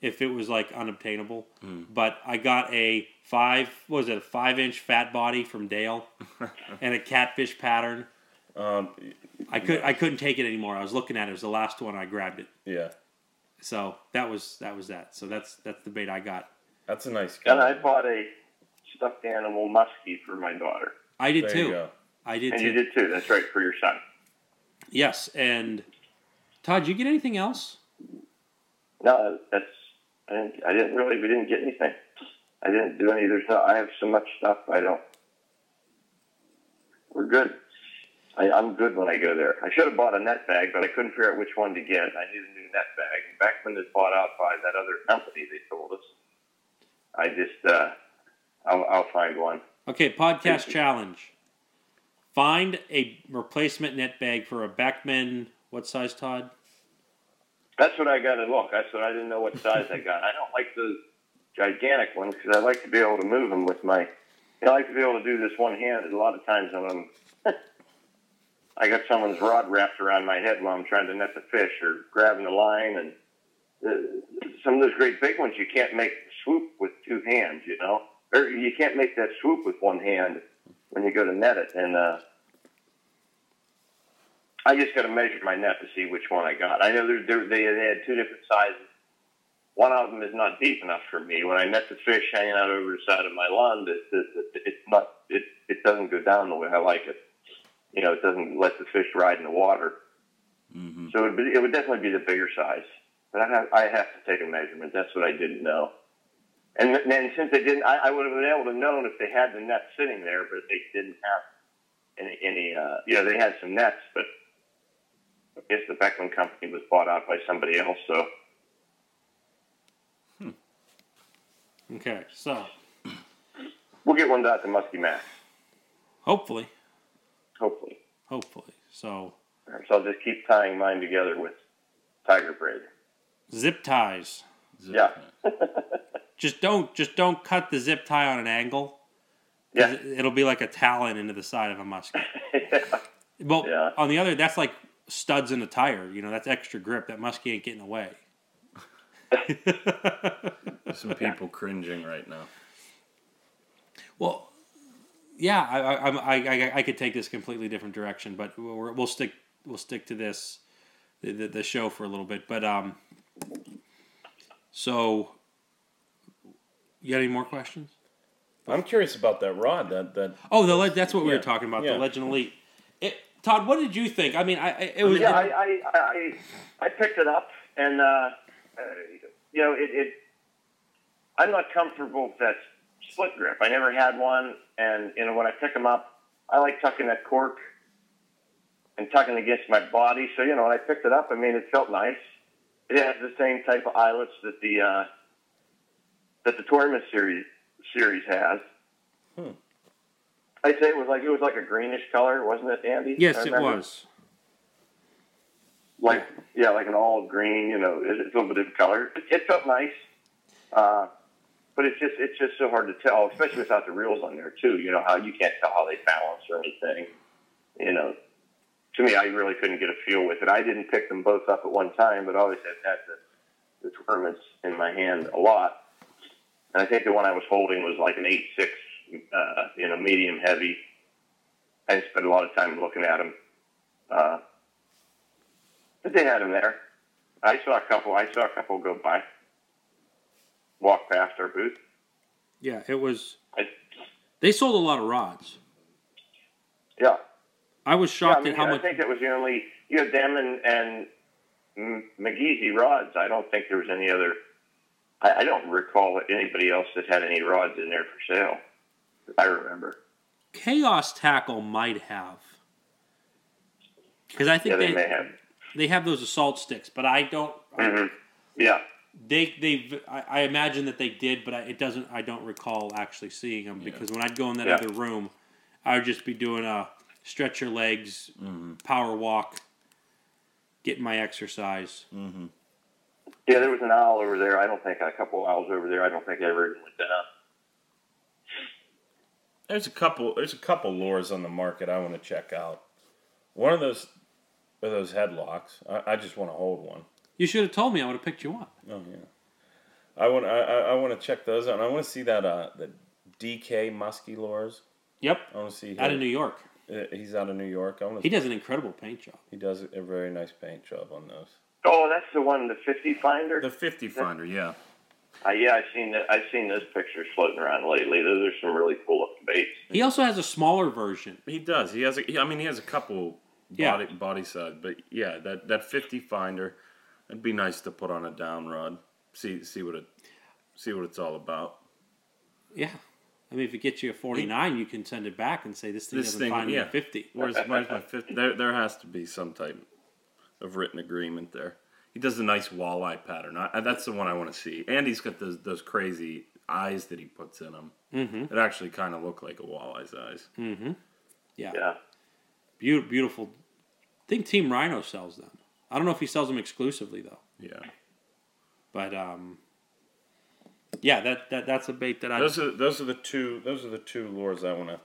if it was like unobtainable. But I got a five what was it a five inch fat body from Dale and a catfish pattern. Um, I could I couldn't take it anymore. I was looking at it. It was the last one. I grabbed it. yeah, So that was that was that. So that's that's the bait I got. that's a nice. Guy. And I bought a stuffed animal muskie for my daughter. I did There you too. go. I did And too. you did too. That's right, for your son. Yes, and Todd, did you get anything else? No, that's I didn't. I didn't really. We didn't get anything. I didn't do any. There's no. I have so much stuff. I don't. We're good. I, I'm good when I go there. I should have bought a net bag, but I couldn't figure out which one to get. I need a new net bag. And back when it bought out by that other company, they told us. I just. uh I'll, I'll find one. Okay, podcast challenge. Find a replacement net bag for a Beckman. What size, Todd? That's what I got to look. That's what I didn't know what size I got. I don't like the gigantic ones because I like to be able to move them with my. I like to be able to do this one handed. A lot of times when I'm, I got someone's rod wrapped around my head while I'm trying to net the fish or grabbing the line, and uh, some of those great big ones you can't make swoop with two hands. You know, or you can't make that swoop with one hand when you go to net it, and. uh I just got to measure my net to see which one I got. I know there, there, they had two different sizes. One of them is not deep enough for me. When I net the fish hanging out over the side of my lawn, it, it, it, it's not. It, it doesn't go down the way I like it. You know, it doesn't let the fish ride in the water. Mm-hmm. So it would, be, it would definitely be the bigger size. But I have, I have to take a measurement. That's what I didn't know. And then since they didn't, I, I would have been able to know if they had the nets sitting there, but they didn't have any. any uh, you know, they had some nets, but I guess the Beckman company was bought out by somebody else. So Hmm. Okay, so we'll get one out to Muskie Max, hopefully, hopefully. hopefully. So So I'll just keep tying mine together with Tiger braid. zip ties. Yeah. Just don't just don't cut the zip tie on an angle. Yeah. it- It'll be like a talon into the side of a muskie. Well, Yeah. on the other, that's like studs in a tire. You know, that's extra grip. That muskie ain't getting away. There's some people cringing right now. Well, yeah, I, I, I'm- I, I, I could take this completely different direction, but we're, we'll stick we'll stick to this the, the, the show for a little bit. But um, so you got any more questions? I'm curious about that rod. That that Oh, the le- that's what we were talking about. yeah. The Legend Elite. It, Todd, what did you think? I mean, I, I it was yeah, I, I, I, I picked it up, and uh, uh, you know, it, it. I'm not comfortable with that split grip. I never had one, and you know, when I pick them up, I like tucking that cork and tucking against my body. So you know, when I picked it up, I mean, it felt nice. It has the same type of eyelets that the uh, that the tournament series series has. Hmm. I'd say it was like it was like a greenish color, wasn't it, Andy? yes, it was. like yeah, like an olive green. You know, it's a little bit of color. It, it felt nice, uh, but it's just it's just so hard to tell, especially without the reels on there too. You know how you can't tell how they balance or anything. You know, to me, I really couldn't get a feel with it. I didn't pick them both up at one time, but always have had the, the tournaments in my hand a lot. And I think the one I was holding was like an eight six, uh, you know, medium heavy. I spent a lot of time looking at them. Uh, but they had them there. I saw a couple. I saw a couple go by, walk past our booth. Yeah, it was. I, They sold a lot of rods. yeah, I was yeah. I, shocked mean, at how I much. I think that was the only you had them and and McGeezy rods. I don't think there was any other. I, I don't recall anybody else that had any rods in there for sale. I remember. Chaos Tackle might have. Because I think Yeah, they they, may have. they have those assault sticks, but I don't. hmm Yeah, They they I, I imagine that they did, but I, it doesn't. I don't recall actually seeing them because when I'd go in that Yeah. other room, I would just be doing a stretch your legs, Mm-hmm. power walk, getting my exercise. Mm-hmm. Yeah. There was an owl over there. I don't think a couple owls over there. I don't think I ever even went down. There's a couple. There's a couple lures on the market I want to check out. One of those, of those headlocks. I, I just want to hold one. You should have told me. I would have picked you up. Oh yeah. I want I, I, I want to check those out. And I want to see that uh the DK Muskie lures. Yep, I want to see. out of. New York. Uh, He's out of New York. I want He to. does an incredible paint job. He does a very nice paint job on those. Oh, that's the one, the 50 finder. The 50 finder, yeah. Uh, yeah, I've seen that. I've seen those pictures floating around lately. Those are some really cool looking baits. He also has a smaller version. He does. He has. A, he- I mean, he has a couple Yeah. body body side, but yeah, that that 50 finder, it'd be nice to put on a down rod. See see what it see what it's all about. Yeah. I mean, if it gets you a 49, you can send it back and say this thing This doesn't thing, find me yeah. a 50. Where's, where's my 50? There there has to be some type of written agreement there. He does a nice walleye pattern. I, that's the one I want to see. And he's got those those crazy eyes that he puts in them. Mm-hmm. It actually kind of look like a walleye's eyes. Mm-hmm. Yeah. Yeah. Beautiful, beautiful. I think Team Rhino sells them. I don't know if he sells them exclusively though. Yeah. But um, yeah, that, that that's a bait that I. Those are those are the two those are the two lures I want to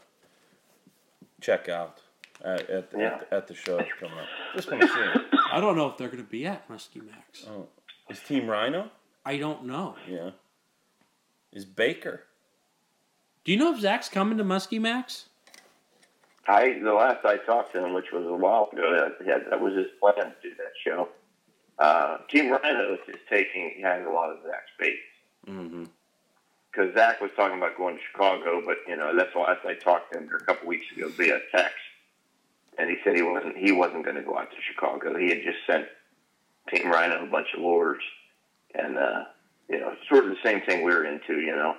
check out at at, Yeah. at, at the show coming up. Just want to see him. I don't know if they're going to be at Muskie Max. Oh, is Team Rhino? I don't know. Yeah. Is Baker? Do you know if Zach's coming to Muskie Max? I the last I talked to him, which was a while ago, that, yeah, that was his plan to do that show. Uh, Team Rhino is taking he has a lot of Zach's baits Mm-hmm. because Zach was talking about going to Chicago, but you know that's the last I talked to him a couple weeks ago via text, and he said he wasn't he wasn't going to go out to Chicago. He had just sent Team Rhino a bunch of lures, and uh, you know sort of the same thing we were into. You know,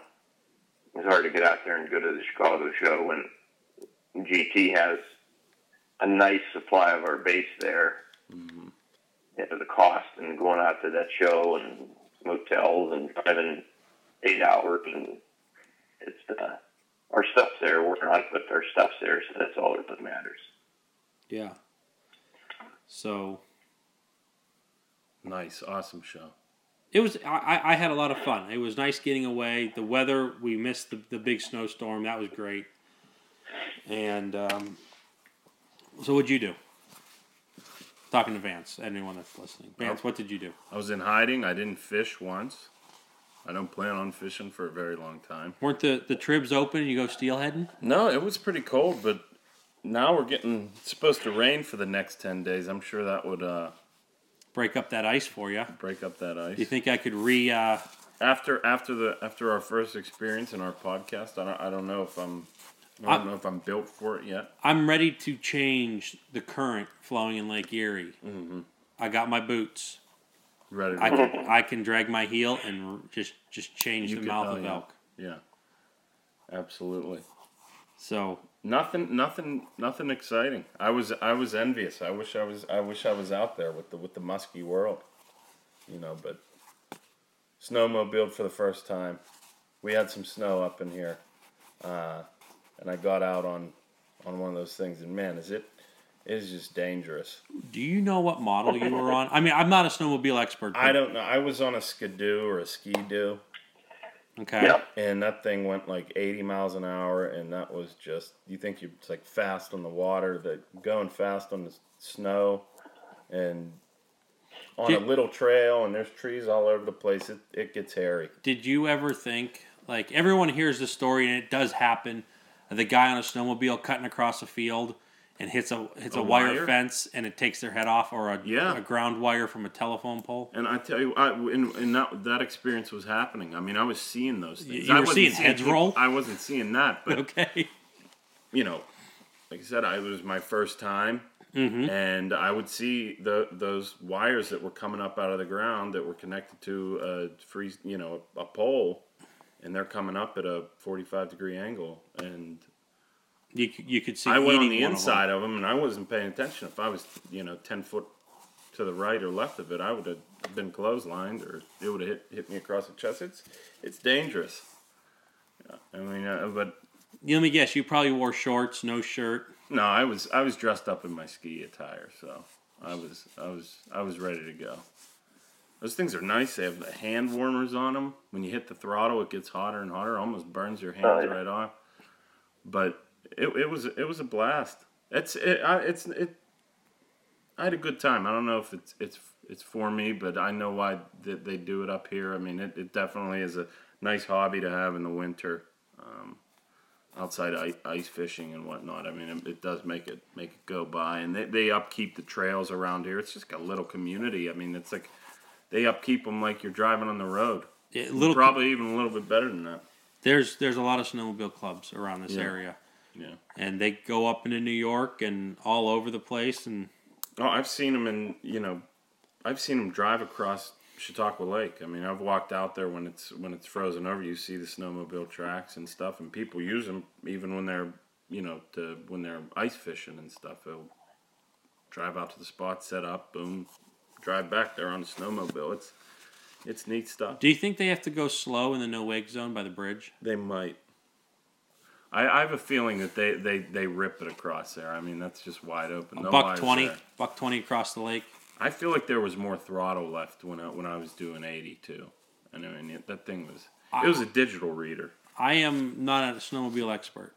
it's hard to get out there and go to the Chicago show when GT has a nice supply of our base there. Mm-hmm. You know, the cost and going out to that show and motels and driving eight hours and it's uh, our stuff's there. We're not, but our stuff's there, so that's all that matters. Yeah. So Nice, awesome show. it was. I, I- had a lot of fun. It was nice getting away. The weather. We missed the, the big snowstorm. That was great. And um, so, what'd you do? Talking to Vance. Anyone that's listening, Vance, what did you do? I was in hiding. I didn't fish once. I don't plan on fishing for a very long time. Weren't the the tribs open? and You go steelheading? No, it was pretty cold, but now we're getting supposed to rain for the next ten days. I'm sure that would uh, Break up that ice for you. break up that ice. You think I could re? Uh, after after the after our first experience in our podcast, I don't I don't know if I'm I don't I- know if I'm built for it yet. I'm ready to change the current flowing in Lake Erie. Mm-hmm. I got my boots. Ready I can I can drag my heel and just just change You the mouth of yeah. elk. Yeah, absolutely. So Nothing, nothing, nothing exciting. I was, I was envious. I wish I was, I wish I was out there with the with the musky world, you know. But snowmobiled for the first time. We had some snow up in here, uh, and I got out on on one of those things, and man, is it it is just dangerous. do you know what model you were on? I mean, I'm not a snowmobile expert. I don't know. I was on a skidoo or a ski doo, Okay. Yep. and that thing went like 80 miles an hour, and that was just you think you're like fast on the water, that going fast on the snow, and on a little trail, and there's trees all over the place. It it gets hairy. Did you ever think like everyone hears the story and it does happen? The guy on a snowmobile cutting across a field and hits a hits a, A wire, wire? fence and it takes their head off, or a, Yeah. a ground wire from a telephone pole. And I tell you, I, and, and that, that experience was happening. I mean, I was seeing those things. You I were wasn't seeing heads roll? I wasn't seeing that, but Okay. you know, like I said, I it was my first time, Mm-hmm. and I would see the those wires that were coming up out of the ground that were connected to a free, you know, a pole, and they're coming up at a forty-five degree angle, and You you could see. I went on the one of them. inside of them, and I wasn't paying attention. If I was, you know, ten foot to the right or left of it, I would have been clotheslined, or it would have hit hit me across the chest. It's it's dangerous. Yeah, I mean, uh, but Let me guess. You probably wore shorts, no shirt. no, I was I was dressed up in my ski attire, so I was I was I was ready to go. Those things are nice. They have the hand warmers on them. When you hit the throttle, it gets hotter and hotter. Almost burns your hands Oh, yeah. right off. But it, it was it was a blast. It's it, I, it's it. I had a good time. I don't know if it's it's it's for me, but I know why they, they do it up here. I mean, it, it definitely is a nice hobby to have in the winter, um, outside ice, ice fishing and whatnot. I mean, it, it does make it make it go by, and they they upkeep the trails around here. It's just a little community. I mean, it's like they upkeep them like you're driving on the road. Yeah, little Probably even a little bit better than that. there's there's a lot of snowmobile clubs around this Yeah. area, Yeah. and they go up into New York and all over the place. And Oh, I've seen them in you know, I've seen them drive across Chautauqua Lake. I mean, I've walked out there when it's when it's frozen over. You see the snowmobile tracks and stuff, and people use them even when they're you know to when they're ice fishing and stuff. They'll drive out to the spot, set up, boom, drive back there on the snowmobile. It's it's neat stuff. do you think they have to go slow in the no wake zone by the bridge? They might. I, I have a feeling that they, they, they rip it across there. I mean, that's just wide open. A No buck twenty, there. buck twenty across the lake. I feel like there was more throttle left when I, when I was doing 80 too. And I mean, it, that thing was it was a digital reader. I am not a snowmobile expert.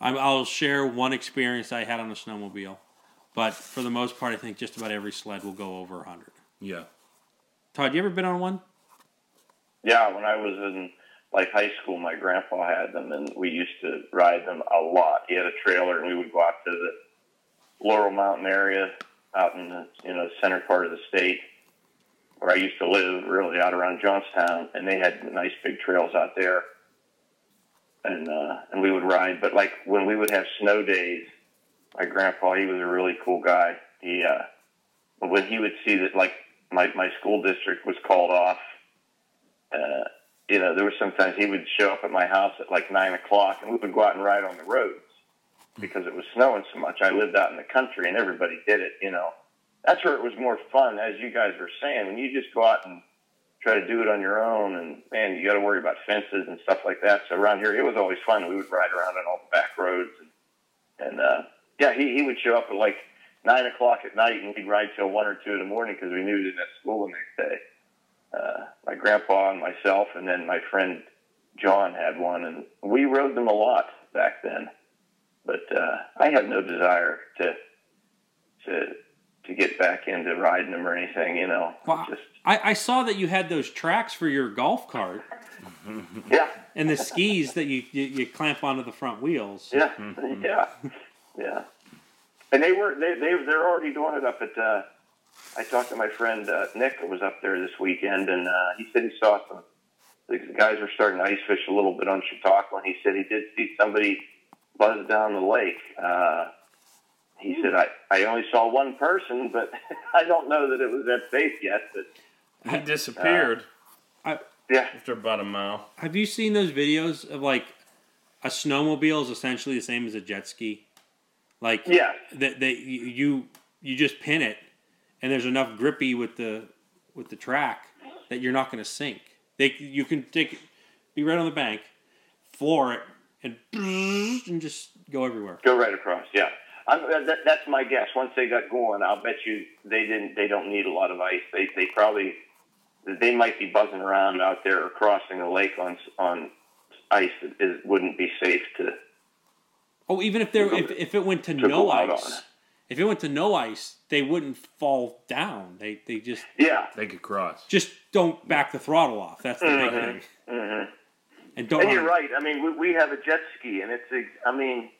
I'm, I'll share one experience I had on a snowmobile, but for the most part, I think just about every sled will go over 100. Yeah. Todd, you ever been on one? Yeah, when I was in like high school, my grandpa had them, and we used to ride them a lot. He had a trailer, and we would go out to the Laurel Mountain area, out in the you know center part of the state, where I used to live, really out around Johnstown, and they had nice big trails out there. And uh, and we would ride, but like when we would have snow days, my grandpa, he was a really cool guy. He uh, when he would see that like my my school district was called off uh, you know, there were sometimes he would show up at my house at like nine o'clock, and we would go out and ride on the roads because it was snowing so much. I lived out in the country, and everybody did it. You know, that's where it was more fun, as you guys were saying. When you just go out and try to do it on your own, and man, you got to worry about fences and stuff like that. So around here, it was always fun. We would ride around on all the back roads, and, and uh, yeah, he he would show up at like nine o'clock at night, and we'd ride till one or two in the morning because we knew he didn't have school the next day uh, my grandpa and myself, and then my friend John had one, and we rode them a lot back then. But uh, I have no desire to to to get back into riding them or anything. You know, Wow. just I, I saw that you had those tracks for your golf cart yeah, and the skis that you, you, you clamp onto the front wheels. yeah, yeah, yeah. And they were they they they're already doing it up at. Uh, I talked to my friend uh, Nick that was up there this weekend, and uh, he said he saw some. The guys were starting to ice fish a little bit on Chautauqua, and he said he did see somebody buzz down the lake. Uh, he said I, I only saw one person, but I don't know that it was that safe yet. But He disappeared I, yeah, after about a mile. have you seen those videos of like a snowmobile is essentially the same as a jet ski? Like yeah, that they you you just pin it and there's enough grippy with the with the track that you're not going to sink. They you can take be right on the bank, floor it, and and just go everywhere. go right across. Yeah, I'm, that, that's my guess. Once they got going, I'll bet you they didn't. They don't need a lot of ice. They they probably they might be buzzing around out there or crossing a lake on on ice that is, wouldn't be safe to. Oh, even if there if, if it went to, To no ice. If it went to no ice, they wouldn't fall down. They they just Yeah, They could cross. just don't back the throttle off. That's the big Mhm. thing. hmm And don't. and you're run- right. I mean, we, we have a jet ski, and it's. ex- I mean,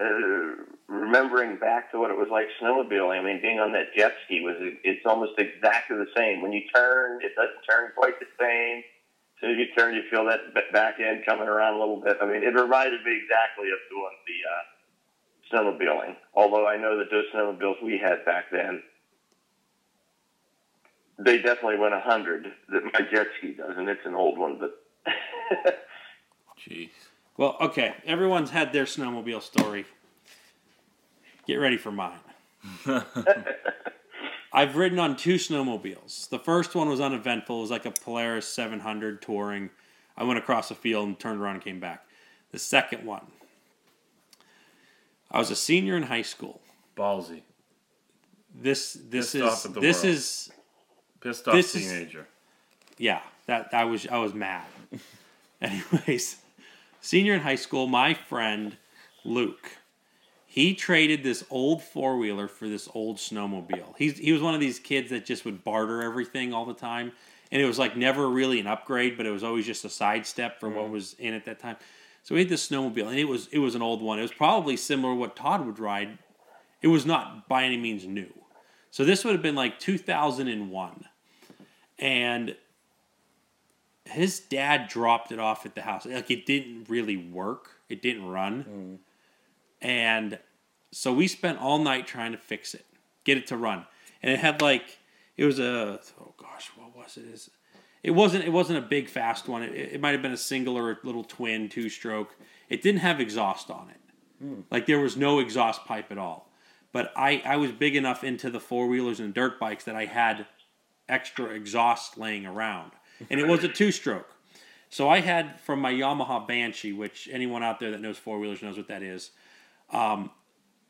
uh, remembering back to what it was like snowmobiling. I mean, being on that jet ski was. It's almost exactly the same. When you turn, it doesn't turn quite the same. As soon as you turn, you feel that back end coming around a little bit. I mean, it reminded me exactly of doing the uh, snowmobiling. Although I know that those snowmobiles we had back then, they definitely went 100. That my jet ski does, and it's an old one, but. Jeez. Well, okay. Everyone's had their snowmobile story. Get ready for mine. I've ridden on two snowmobiles. The first one was uneventful. It was like a Polaris 700 touring. I went across the field and turned around and came back. The second one, I was a senior in high school. Ballsy. This this Pissed off is at the this world. is Pissed off This is- teenager. yeah, that I was I was mad. Anyways, senior in high school, my friend Luke, He traded this old four wheeler for this old snowmobile. He's he was one of these kids that just would barter everything all the time, and it was like never really an upgrade, but it was always just a sidestep from what mm. was in at that time. So we had this snowmobile, and it was it was an old one. It was probably similar to what Todd would ride. It was not by any means new. So this would have been like 2001, and his dad dropped it off at the house. Like it didn't really work. It didn't run. Hmm. And so we spent all night trying to fix it, get it to run. And it had like it was a oh gosh, what was it? Is it wasn't it wasn't a big fast one. It, it might have been a single or a little twin two stroke. It didn't have exhaust on it. Like there was no exhaust pipe at all. But I I was big enough into the four wheelers and dirt bikes that I had extra exhaust laying around. And it was a two stroke. So I had from my Yamaha Banshee, which anyone out there that knows four wheelers knows what that is. Um,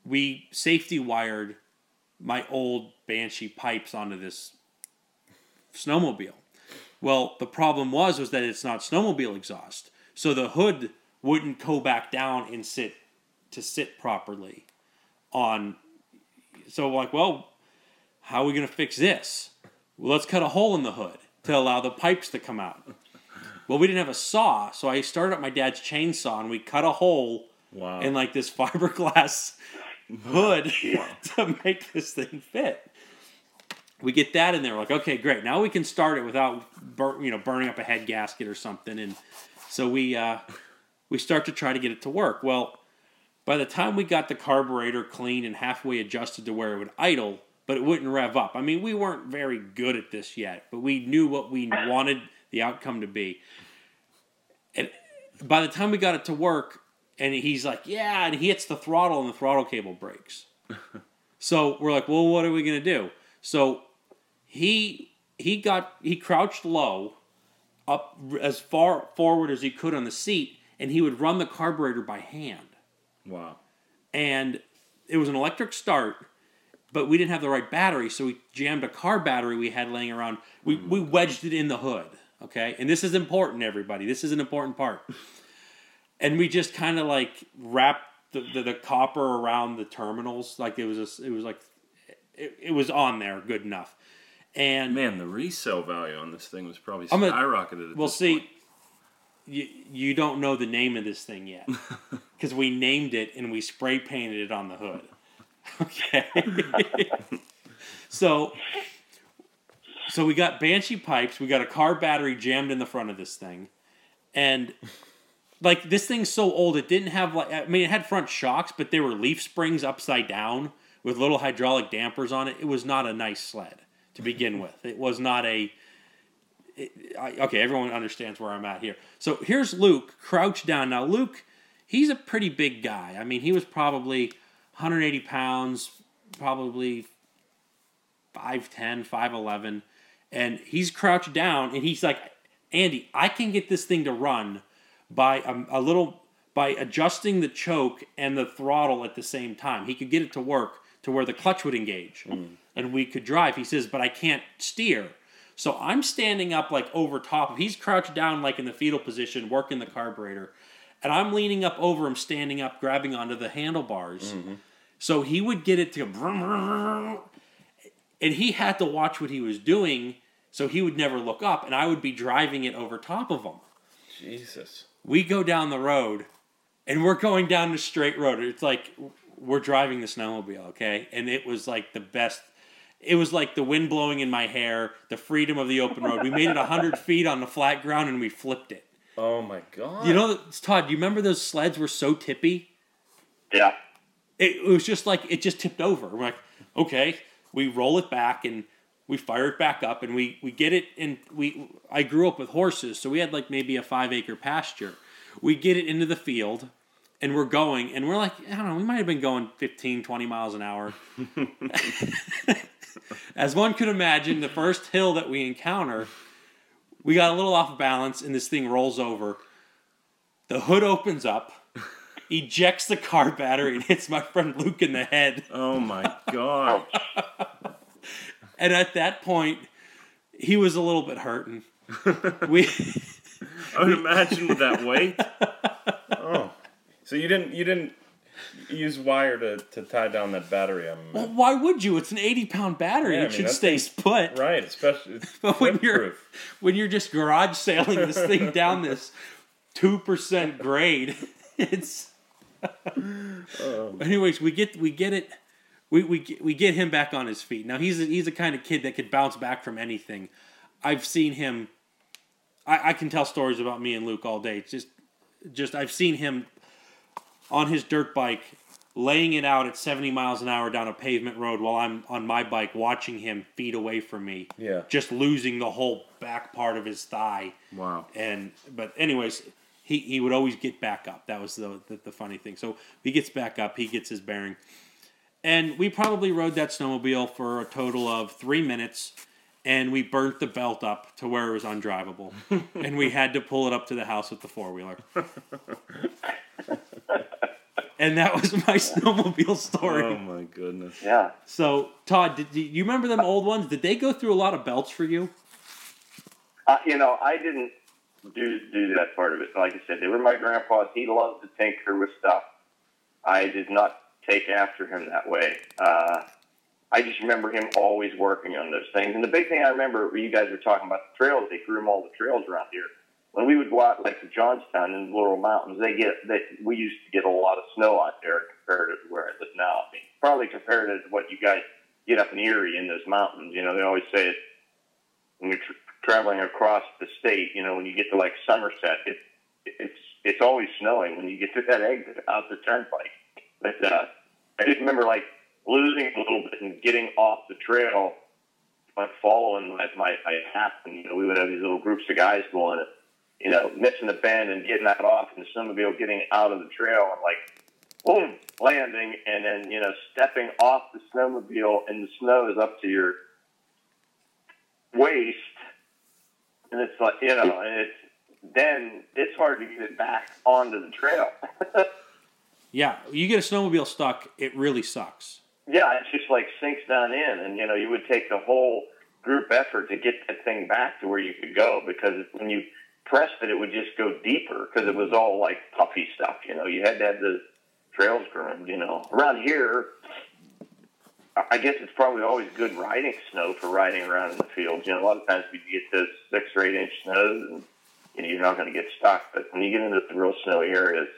we safety wired my old Banshee pipes onto this snowmobile. Well, the problem was was that it's not snowmobile exhaust, so the hood wouldn't go back down and sit to sit properly on. So like, well, how are we gonna fix this? Well, let's cut a hole in the hood to allow the pipes to come out. Well, we didn't have a saw, so I started up my dad's chainsaw and we cut a hole Wow. in like this fiberglass hood to make this thing fit. We get that in there. Like, okay, great. Now we can start it without, bur- you know, burning up a head gasket or something. And so we uh, we start to try to get it to work. Well, by the time we got the carburetor clean and halfway adjusted to where it would idle, but it wouldn't rev up. I mean, we weren't very good at this yet, but we knew what we wanted the outcome to be. And by the time we got it to work, and he's like, "Yeah," and he hits the throttle, and the throttle cable breaks. so we're like, "Well, what are we gonna do?" So he he got he crouched low, up as far forward as he could on the seat, and he would run the carburetor by hand. wow. And it was an electric start, but we didn't have the right battery, so we jammed a car battery we had laying around. We mm. we wedged it in the hood. Okay, and this is important, everybody. This is an important part. And we just kind of like wrapped the, the, the copper around the terminals, like it was a, it was like it, it was on there good enough. And Man, the resale value on this thing was probably I'm skyrocketed. At Well, see, point. you, you don't know the name of this thing yet because we named it and we spray painted it on the hood. Okay. so, so we got Banshee pipes. We got a car battery jammed in the front of this thing, and like this thing's so old, it didn't have like I mean, it had front shocks, but they were leaf springs upside down with little hydraulic dampers on it. It was not a nice sled to begin with. It was not a I, okay, everyone understands where I'm at here. So here's Luke crouched down. Now Luke, he's a pretty big guy. I mean, he was probably 180 pounds, probably 5'10", 5'11", and he's crouched down, and he's like, Andy, I can get this thing to run by a, a little by adjusting the choke and the throttle at the same time. He could get it to work to where the clutch would engage, mm. And we could drive. He says, but I can't steer. So I'm standing up like over top of. He's crouched down like in the fetal position, working the carburetor, and I'm leaning up over him, standing up, grabbing onto the handlebars. Mm-hmm. So he would get it to, brum, and he had to watch what he was doing, so he would never look up, and I would be driving it over top of him. Jesus. We go down the road, and we're going down the straight road. It's like we're driving the snowmobile, okay? And it was like the best. It was like the wind blowing in my hair, the freedom of the open road. We made it 100 feet on the flat ground and we flipped it. Oh my god. You know, Todd, do you remember those sleds were so tippy? Yeah. It, it was just like, it just tipped over. We're like, okay, we roll it back and we fire it back up and we, we get it. And we, I grew up with horses, so we had like maybe a five acre pasture. We get it into the field and we're going and we're like, I don't know, we might have been going 15, 20 miles an hour. As one could imagine, the first hill that we encounter, we got a little off balance and this thing rolls over. The hood opens up, ejects the car battery, and hits my friend Luke in the head. Oh my god. And at that point, he was a little bit hurting. We I would imagine with that weight. Oh. So you didn't you didn't use wire to, to tie down that battery. I'm Well, why would you? It's an eighty pound battery. Yeah, I it mean, should stay put. right, especially But when you're when you're just garage sailing this thing down this two percent grade, it's. Um. Anyways, we get we get it. We, we get- we get him back on his feet. Now he's a, he's the kind of kid that could bounce back from anything. I've seen him. I, I can tell stories about me and Luke all day. It's just just I've seen him on his dirt bike laying it out at 70 miles an hour down a pavement road while I'm on my bike watching him feet away from me. Yeah. Just losing the whole back part of his thigh. Wow. And but anyways, he, he would always get back up. That was the, the the funny thing. So he gets back up, he gets his bearing. And we probably rode that snowmobile for a total of three minutes and we burnt the belt up to where it was undrivable. and we had to pull it up to the house with the four wheeler. and that was my snowmobile story. Oh my goodness. Yeah. So, Todd, did you, you remember them old ones? Did they go through a lot of belts for you? Uh, you know, I didn't do do that part of it. Like I said, they were my grandpa's. He loved to tinker with stuff. I did not take after him that way. Uh, I just remember him always working on those things. And the big thing I remember, you guys were talking about the trails. They groom all the trails around here. When we would go out, like to Johnstown in the Laurel Mountains, they get they, we used to get a lot of snow out there compared to where I live now. I mean, probably compared to what you guys get up in Erie in those mountains. You know, they always say it when you're tr- traveling across the state. You know, when you get to like Somerset, it, it's it's always snowing when you get to that exit out the turnpike. But uh, I just remember like losing a little bit and getting off the trail, like following my my, my path. And you know, we would have these little groups of guys going, you know, missing the bend and getting that off, and the snowmobile getting out of the trail and like boom, landing, and then you know, stepping off the snowmobile, and the snow is up to your waist, and it's like you know, and it's then it's hard to get it back onto the trail. Yeah, you get a snowmobile stuck, it really sucks. yeah, it's just like sinks down in, and you know, you would take the whole group effort to get that thing back to where you could go because when you pressed it, it would just go deeper because it was all like puffy stuff. You know, you had to have the trails groomed. You know, around here, I- guess it's probably always good riding snow for riding around in the fields. You know, a lot of times we get those six or eight inch snows, and you know, you're not going to get stuck. But when you get into the real snowy areas,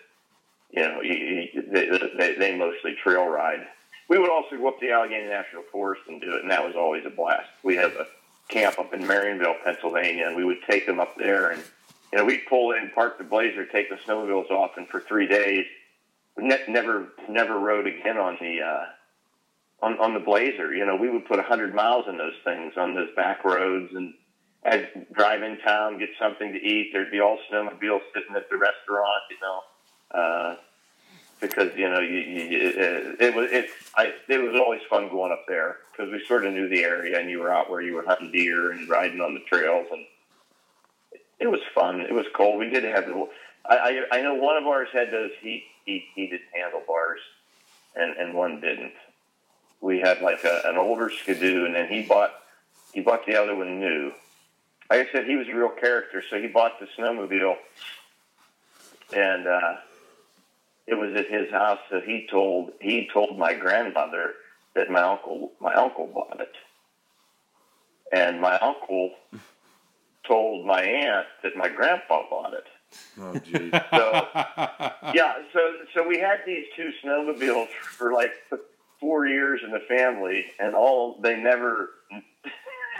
you know, you, you, they, they, they mostly trail ride. We would also go up the Allegheny National Forest and do it, and that was always a blast. We have a camp up in Marienville, Pennsylvania, and we would take them up there, and you know, we'd pull in, park the Blazer, take the snowmobiles off, and for three days, ne- never, never rode again on the uh, on on the Blazer. You know, we would put a hundred miles in those things on those back roads, and as drive in town, get something to eat. There'd be all snowmobiles sitting at the restaurant. You know. Uh, because you know you, you, it, it was it I it was always fun going up there because we sort of knew the area and you were out where you were hunting deer and riding on the trails and it was fun. It was cold. We did have the I I, I know one of ours had those heat heat heated handlebars and and one didn't. We had like a, an older Skidoo and then he bought he bought the other one new. Like I said, he was a real character, so he bought the snowmobile and. uh it was at his house So he told he told my grandmother that my uncle my uncle bought it, and my uncle told my aunt that my grandpa bought it. Oh geez. So yeah, so so we had these two snowmobiles for like four years in the family, and all they never.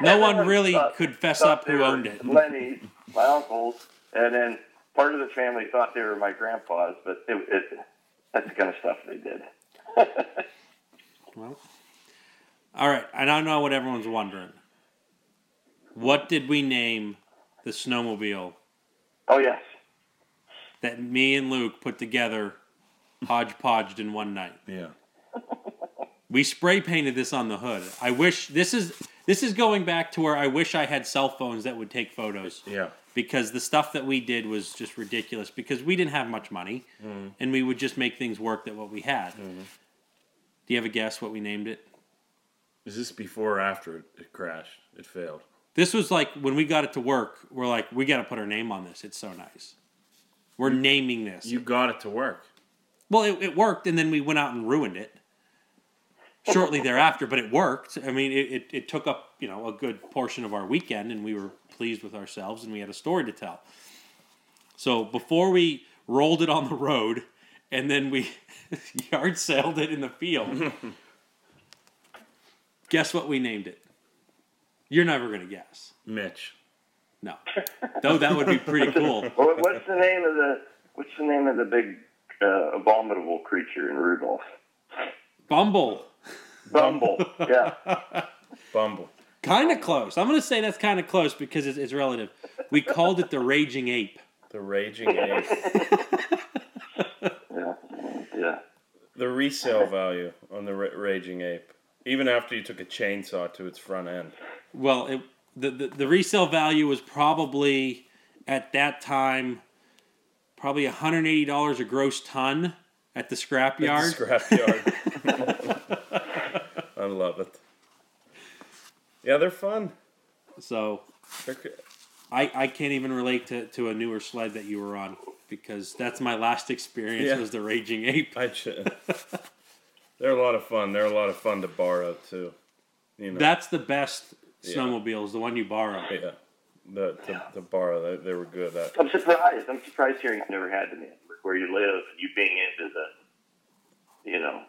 No one really thought- could fess up who owned it. Lenny's, my uncle's, and then part of the family thought they were my grandpa's, but it, it, that's the kind of stuff they did. Well, all right. I don't know what everyone's wondering. What did we name the snowmobile Oh yes, that me and Luke put together, hodgepodged in one night? Yeah. We spray painted this on the hood. I wish this is this is going back to where I wish I had cell phones that would take photos Yeah. because the stuff that we did was just ridiculous because we didn't have much money mm-hmm. and we would just make things work that what we had. Mm-hmm. Do you have a guess what we named it? Is this before or after it, it crashed? It failed. This was like when we got it to work, we're like, we got to put our name on this. It's so nice. We're naming this. You got it to work. Well, it, it worked, and then we went out and ruined it shortly thereafter. But it worked. I mean, it, it, it took up you know a good portion of our weekend, and we were pleased with ourselves, and we had a story to tell. So before we rolled it on the road, and then we yard sailed it in the field. guess what we named it? You're never gonna guess. Mitch. No, though that would be pretty cool. What, what's the name of the What's the name of the big uh, abominable creature in Rudolph? Bumble, Bumble. yeah. Bumble. kind of close. I'm gonna say that's kind of close because it's, it's relative. We called it the raging ape. The raging ape. Yeah. Yeah. the resale value on the ra- raging ape, even after you took a chainsaw to its front end. Well, it, the, the the resale value was probably at that time probably 180 dollars a gross ton at the scrap yard. Scrapyard. I love it. Yeah, they're fun. So They're, I, I can't even relate to, to a newer sled that you were on because that's my last experience Yeah. was the raging ape. I ch- they're a lot of fun. They're a lot of fun to borrow too. You know. That's the best Yeah. snowmobiles, the one you borrow. yeah. The to, to borrow, they, they were good at. I'm surprised. I'm surprised hearing you've never had them in where you live and you being into the, you know,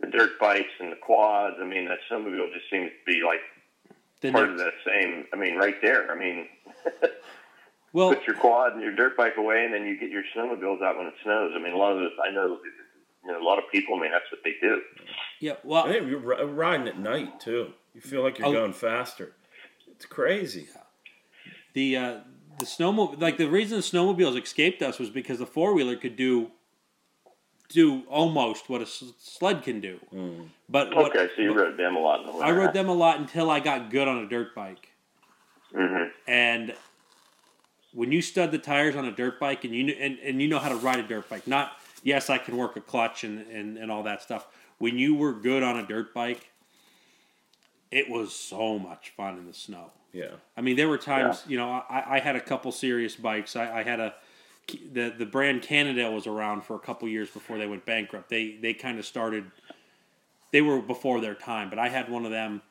the dirt bikes and the quads. I mean, that snowmobile just seems to be like The part of next- that same. I mean, right there. I mean, well, put your quad and your dirt bike away, and then you get your snowmobiles out when it snows. I mean, a lot of those, I know, you know, a lot of people. I mean, that's what they do. yeah, well, Hey, you're riding at night too. You feel like you're Oh. going faster. It's crazy. the uh, the snowmobile like the reason the snowmobiles escaped us was because the four wheeler could do do almost what a sled can do. But what, Okay, so you rode them a lot in the. I rode them a lot until I got good on a dirt bike. hmm And when you stud the tires on a dirt bike and you kn- and, and you know how to ride a dirt bike, not yes, I can work a clutch and, and, and all that stuff. When you were good on a dirt bike, it was so much fun in the snow. Yeah. I mean, there were times, you know, I, I had a couple serious bikes. I, I had a the the brand Cannondale was around for a couple years before they went bankrupt. They they kind of started. They were before their time, but I had one of them.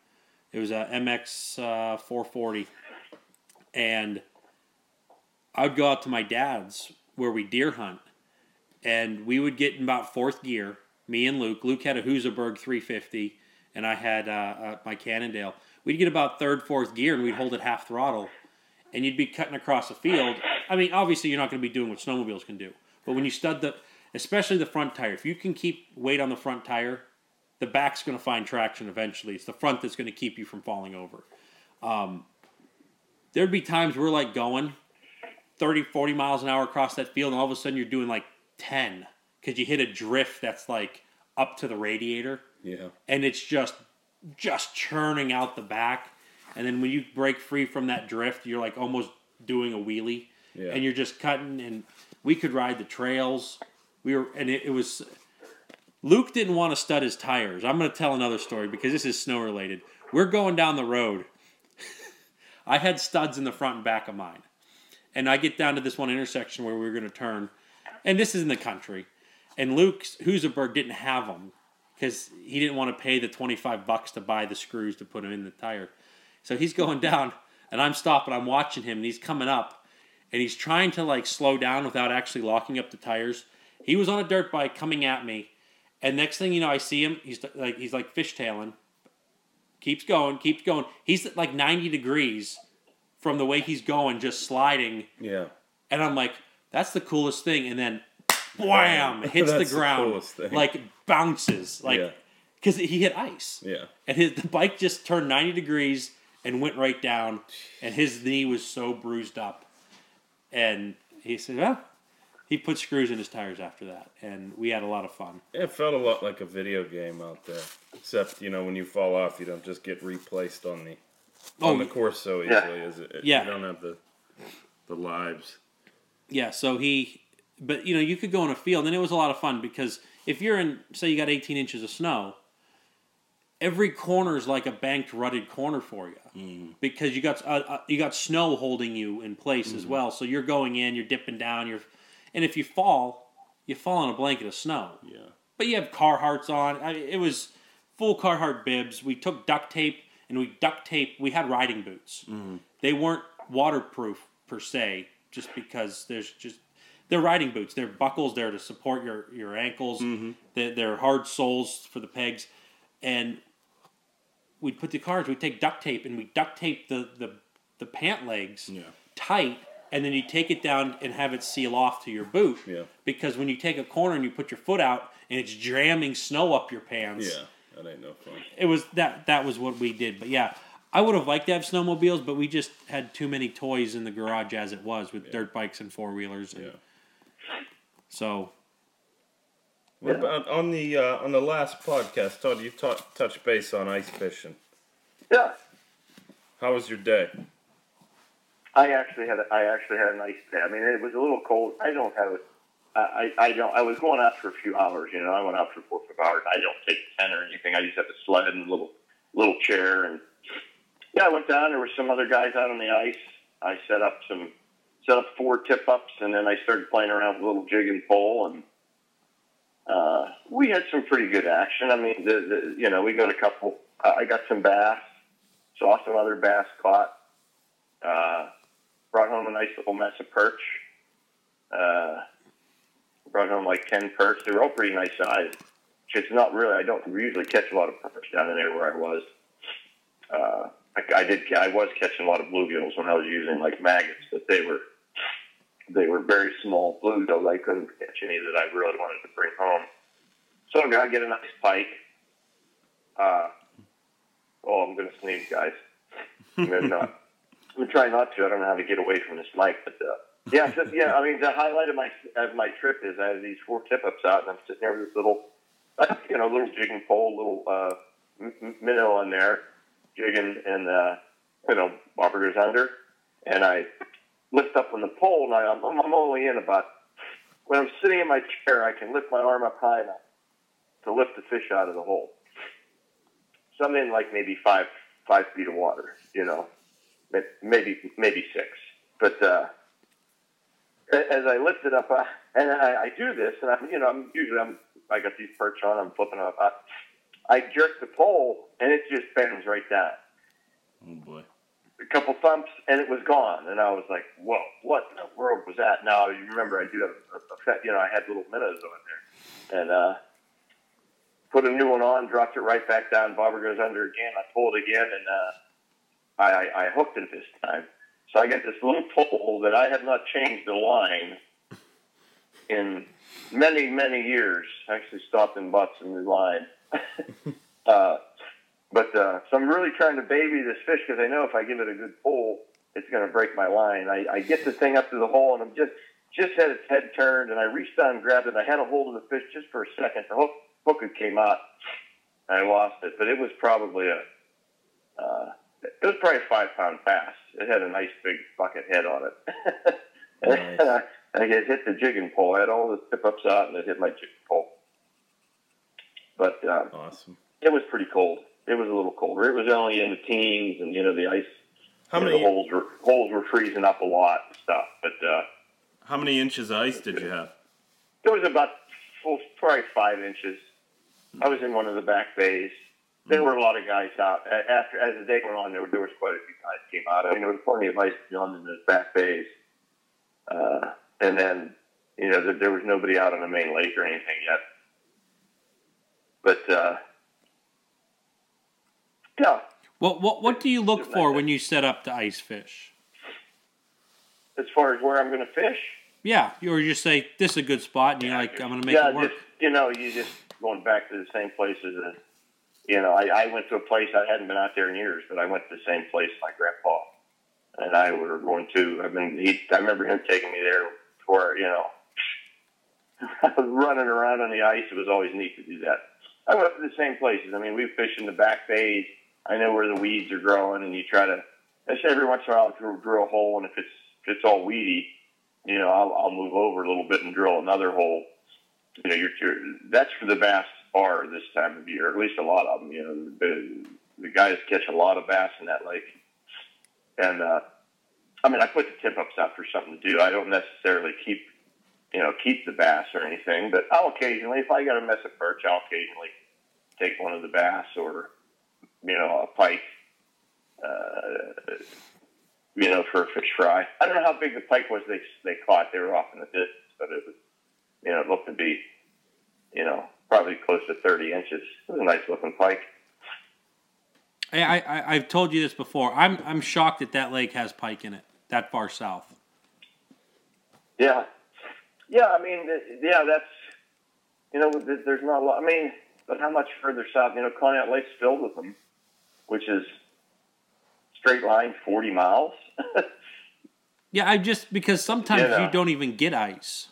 It was a MX uh, 440, and I would go out to my dad's where we deer hunt, and we would get in about fourth gear. Me and Luke. Luke had a Husaberg 350, and I had uh, uh, my Cannondale. We'd get about third, fourth gear, and we'd hold it half throttle, and you'd be cutting across the field. I mean, obviously, you're not going to be doing what snowmobiles can do, but when you stud the, especially the front tire, if you can keep weight on the front tire, the back's going to find traction eventually. It's the front that's going to keep you from falling over. Um, there'd be times we're like going 30, 40 miles an hour across that field, and all of a sudden you're doing like 10 because you hit a drift that's like up to the radiator. Yeah. and it's just just churning out the back. And then when you break free from that drift you're like almost doing a wheelie. Yeah. and you're just cutting and we could ride the trails. We were and it, it was luke didn't want to stud his tires. I'm going to tell another story because this is snow related. We're going down the road. I had studs in the front and back of mine. And i get down to this one intersection where we were going to turn and this is in the country and luke husaberg didn't have them because he didn't want to pay the 25 bucks to buy the screws to put them in the tire. So he's going down, and I'm stopping. I'm watching him, and he's coming up, and he's trying to like slow down without actually locking up the tires. He was on a dirt bike coming at me, and next thing you know, I see him. He's like he's like fishtailing. Keeps going, keeps going. He's at like 90 degrees from the way he's going, just sliding, Yeah. and I'm like, that's the coolest thing. And then, wham, It hits the That's the ground, coolest thing. like bounces, like because he hit ice, Yeah. and his the bike just turned 90 degrees and went right down, and his knee was so bruised up, and he said, well. He put screws in his tires after that, and we had a lot of fun. It felt a lot like a video game out there. Except, you know, when you fall off, you don't just get replaced on the oh, on the course so easily. Yeah. Is it? Yeah. You don't have the the lives. Yeah, so he, but you know, you could go in a field, and it was a lot of fun because if you're in, say, you got 18 inches of snow, every corner is like a banked, rutted corner for you because you got uh, uh, you got snow holding you in place as well. So you're going in, you're dipping down, you're, and if you fall, you fall in a blanket of snow. Yeah. But you have Carhartts on. I mean, it was full Carhartt bibs. We took duct tape and we duct tape. We had riding boots. They weren't waterproof per se, just because there's just they're riding boots. They're buckles there to support your your ankles. Mm-hmm. They're, they're hard soles for the pegs, and we'd put the cars. We'd take duct tape and we duct tape the the the pant legs Yeah. tight, and then you take it down and have it seal off to your boot. Yeah. Because when you take a corner and you put your foot out and it's jamming snow up your pants, Yeah. That ain't no fun. it was that that was what we did. But yeah, I would have liked to have snowmobiles, but we just had too many toys in the garage as it was with dirt bikes and four wheelers. Yeah. So What about on the uh, on the last podcast, Todd? You ta- touched base on ice fishing. Yeah, How was your day? I actually had a, I actually had a nice day. I mean, it was a little cold. I don't have it. I, I I don't. I was going out for a few hours. You know, I went out for four or five hours. I don't take a tent or anything. I just have a sled and a little little chair. And yeah, I went down. There were some other guys out on the ice. I set up some set up four tip ups, and then I started playing around with a little jig and pole, and uh, we had some pretty good action. I mean, the, the you know we got a couple. I got some bass. Saw some other bass caught. Uh, brought home a nice little mess of perch. Uh, brought home like 10 perch. They were all pretty nice size. It's not really, I don't usually catch a lot of perch down in there where I was. Uh, I, I did, I was catching a lot of bluegills when I was using like maggots, but they were, they were very small bluegills. I couldn't catch any that I really wanted to bring home. So I get a nice pike. Uh, oh, I'm to sneeze, guys. I'm gonna not. I'm gonna try not to. I don't know how to get away from this mic, but uh, yeah, so, yeah. I mean, the highlight of my of my trip is I have these four tip ups out, and I'm sitting there with this little, you know, little jigging pole, little uh, minnow on there, jigging, and uh, you know, bobber goes under, and I lift up on the pole, and I, I'm, I'm only in about when I'm sitting in my chair, I can lift my arm up high enough to lift the fish out of the hole. Something like maybe five five feet of water, you know, maybe maybe six. But uh, as I lift it up, uh, and I, I do this, and I'm you know I'm usually I'm I got these perch on, I'm flipping them up. Uh, I jerk the pole, and it just bends right down. Oh boy. A couple thumps, and it was gone. And I was like, "Whoa, what in the world was that?" Now you remember, I do have a, a you know, I had little minnows on there, and uh, put a new one on, dropped it right back down. Bobber goes under again. I pull it again, and uh, I, I, I hooked it this time. So I get this little pole that I have not changed the line in many, many years. I actually stopped and bought some new line. Uh, but uh, so I'm really trying to baby this fish because I know if I give it a good pull, it's going to break my line. I, I get the thing up to the hole, and I'm just just had its head turned, and I reached down and grabbed it. and I had a hold of the fish just for a second. The hook hook came out. and I lost it, but it was probably a uh, it was probably a five pound bass. It had a nice big bucket head on it. Nice. and I, I it hit the jigging pole. I had all the tip ups out, and it hit my jigging pole. But uh, Awesome. it was pretty cold. It was a little colder. It was only in the teens, and you know the ice. How you know, the holes were holes were freezing up a lot and stuff. But uh, how many inches of ice did you have? it was about full, probably five inches. I was in one of the back bays. There were a lot of guys out. After as the day went on, there, were- there was quite a few guys came out. I mean, there was plenty of ice beyond in the back bays. Uh, and then, you know, there, there was nobody out on the main lake or anything yet. But uh, yeah, what what what do you look for when you set up to ice fish? as far as where I'm going to fish, Yeah, or you just say this is a good spot, and you're like, I'm gonna make yeah, it work. just you know, you just going back to the same places. That, you know, I, I went to a place I hadn't been out there in years, but I went to the same place my grandpa and I were going to. I mean, he, I remember him taking me there for you know, I was running around on the ice. It was always neat to do that. I went to the same places. I mean, we fish in the back bays. I know where the weeds are growing, and you try to. I say every once in a while, I'll drill, a hole, and if it's if it's all weedy, you know, I'll, I'll move over a little bit and drill another hole. You know, you're, you're that's for the bass are this time of year. At least a lot of them. You know, the, the guys catch a lot of bass in that lake, and uh, I mean, I put the tip ups out for something to do. I don't necessarily keep you know, keep the bass or anything, but I'll occasionally, if I got a mess of perch, I'll occasionally take one of the bass or, you know, a pike, uh, you know, for a fish fry. I don't know how big the pike was they they caught. They were off in the distance, but it was, you know, it looked to be, you know, probably close to 30 inches. It was a nice looking pike. I, I I've told you this before. I'm I'm shocked that that lake has pike in it that far south. Yeah, yeah. I mean, yeah. That's you know, there's not a lot. I mean, but how much further south? You know, Conneaut Lake's filled with them, which is straight line 40 miles. Yeah, I just because sometimes You know. you don't even get ice.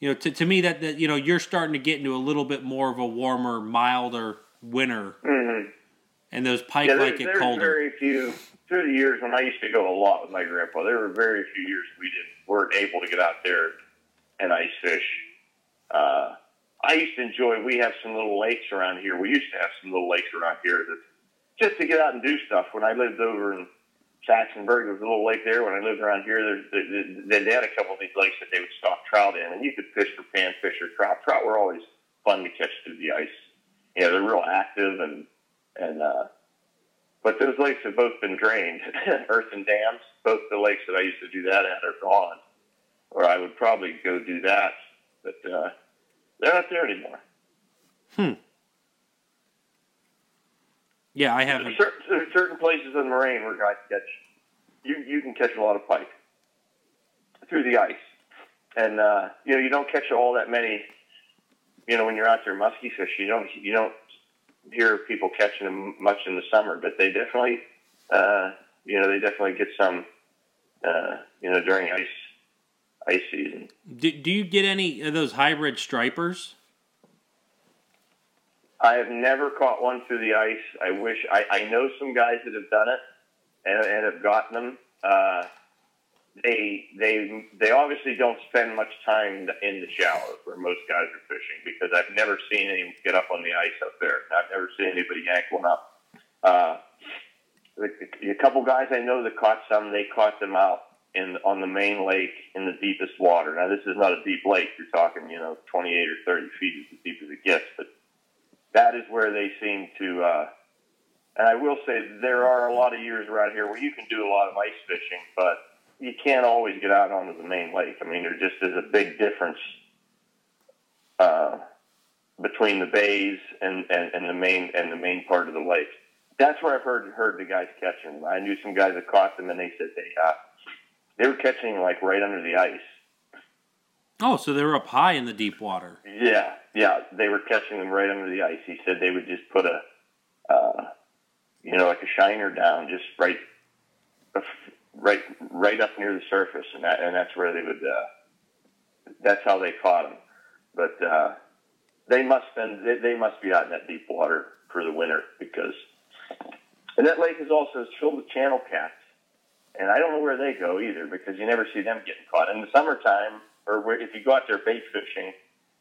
You know, to, to me that, that you know you're starting to get into a little bit more of a warmer, milder winter, mm-hmm. and those pike Yeah, like it colder. very few through the years when I used to go a lot with my grandpa. There were very few years we didn't weren't able to get out there and ice fish. Uh, I used to enjoy. We have some little lakes around here. We used to have some little lakes around here that just to get out and do stuff. When I lived over in Saxonburg, there was a little lake there. When I lived around here, they, they had a couple of these lakes that they would stock trout in, and you could fish for panfish or trout. Trout were always fun to catch through the ice. Yeah, they're real active and and uh, but those lakes have both been drained, earthen dams. Both the lakes that I used to do that at are gone, or I would probably go do that, but uh, they're not there anymore. Hmm. Yeah, I haven't. certain, there's certain places in the moraine where guys catch you you can catch a lot of pike through the ice, and uh, you know you don't catch all that many. You know when you're out there muskie fish, you don't you don't hear people catching them much in the summer, but they definitely uh, you know they definitely get some uh, you know during ice ice season. Do, do you get any of those hybrid stripers? I have never caught one through the ice. I wish I, I know some guys that have done it and, and have gotten them. Uh, they they they obviously don't spend much time in the shallows where most guys are fishing because I've never seen anyone get up on the ice up there. I've never seen anybody yank one up. Uh, the, a couple guys I know that caught some, they caught them out in on the main lake in the deepest water. Now this is not a deep lake. You're talking, you know, 28 or 30 feet is as deep as it gets, but that is where they seem to. Uh, and I will say there are a lot of years around here where you can do a lot of ice fishing, but you can't always get out onto the main lake. I mean, there just is a big difference uh, between the bays and, and, and the main and the main part of the lake. That's where I've heard heard the guys catching them. I knew some guys that caught them, and they said they uh, they were catching like right under the ice. Oh, so they were up high in the deep water. Yeah, yeah, they were catching them right under the ice. He said they would just put a, uh, you know, like a shiner down, just right, right, right up near the surface, and that, and that's where they would. Uh, that's how they caught them. But uh, they must been they, they must be out in that deep water for the winter because, and that lake is also filled with channel cats, and I don't know where they go either because you never see them getting caught in the summertime or where, if you go out there bait fishing,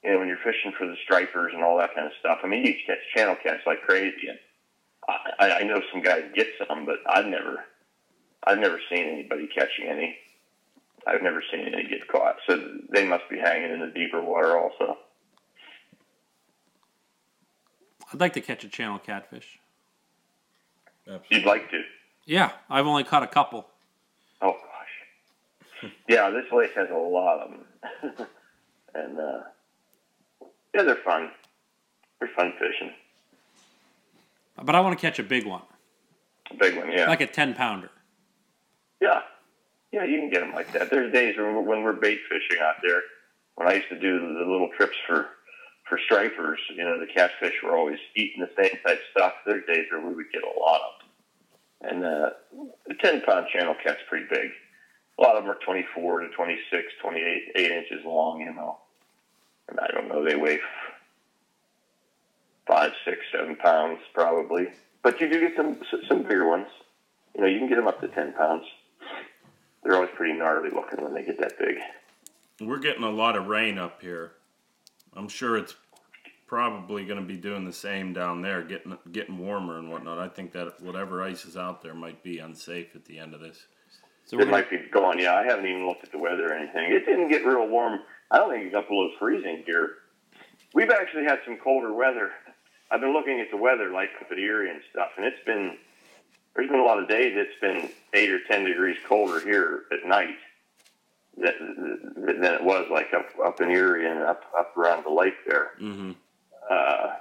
you know, when you're fishing for the stripers and all that kind of stuff. I mean, you catch channel cats like crazy, and I, I know some guys get some, but I've never, I've never seen anybody catching any. I've never seen any get caught, so they must be hanging in the deeper water also. I'd like to catch a channel catfish. Absolutely. You'd like to? Yeah, I've only caught a couple. Oh gosh, yeah, this lake has a lot of them, and uh, yeah, they're fun. They're fun fishing. But I want to catch a big one, A Big one, yeah. like a 10 pounder. Yeah, yeah, you can get them like that. There's days when we're, bait fishing out there. When I used to do the little trips for for stripers, you know, the catfish were always eating the same type stuff. There's days where we would get a lot of them, and uh, the ten pound channel cat's pretty big. A lot of them are 24 to 26, 28, eight inches long, you know. And I don't know, they weigh five, six, seven pounds probably. But you do get some some bigger ones. You know, you can get them up to ten pounds they're always pretty gnarly looking when they get that big. We're getting a lot of rain up here. I'm sure it's probably going to be doing the same down there, getting getting warmer and whatnot. I think that whatever ice is out there might be unsafe at the end of this. So it gonna, might be gone. Yeah, I haven't even looked at the weather or anything. It didn't get real warm. I don't think it got below freezing here. We've actually had some colder weather. I've been looking at the weather, like up at Erie and stuff, and it's been there's been a lot of days it's been eight or ten degrees colder here at night than, than it was like up up in Erie and up up around the lake there. Mm-hmm. Uh,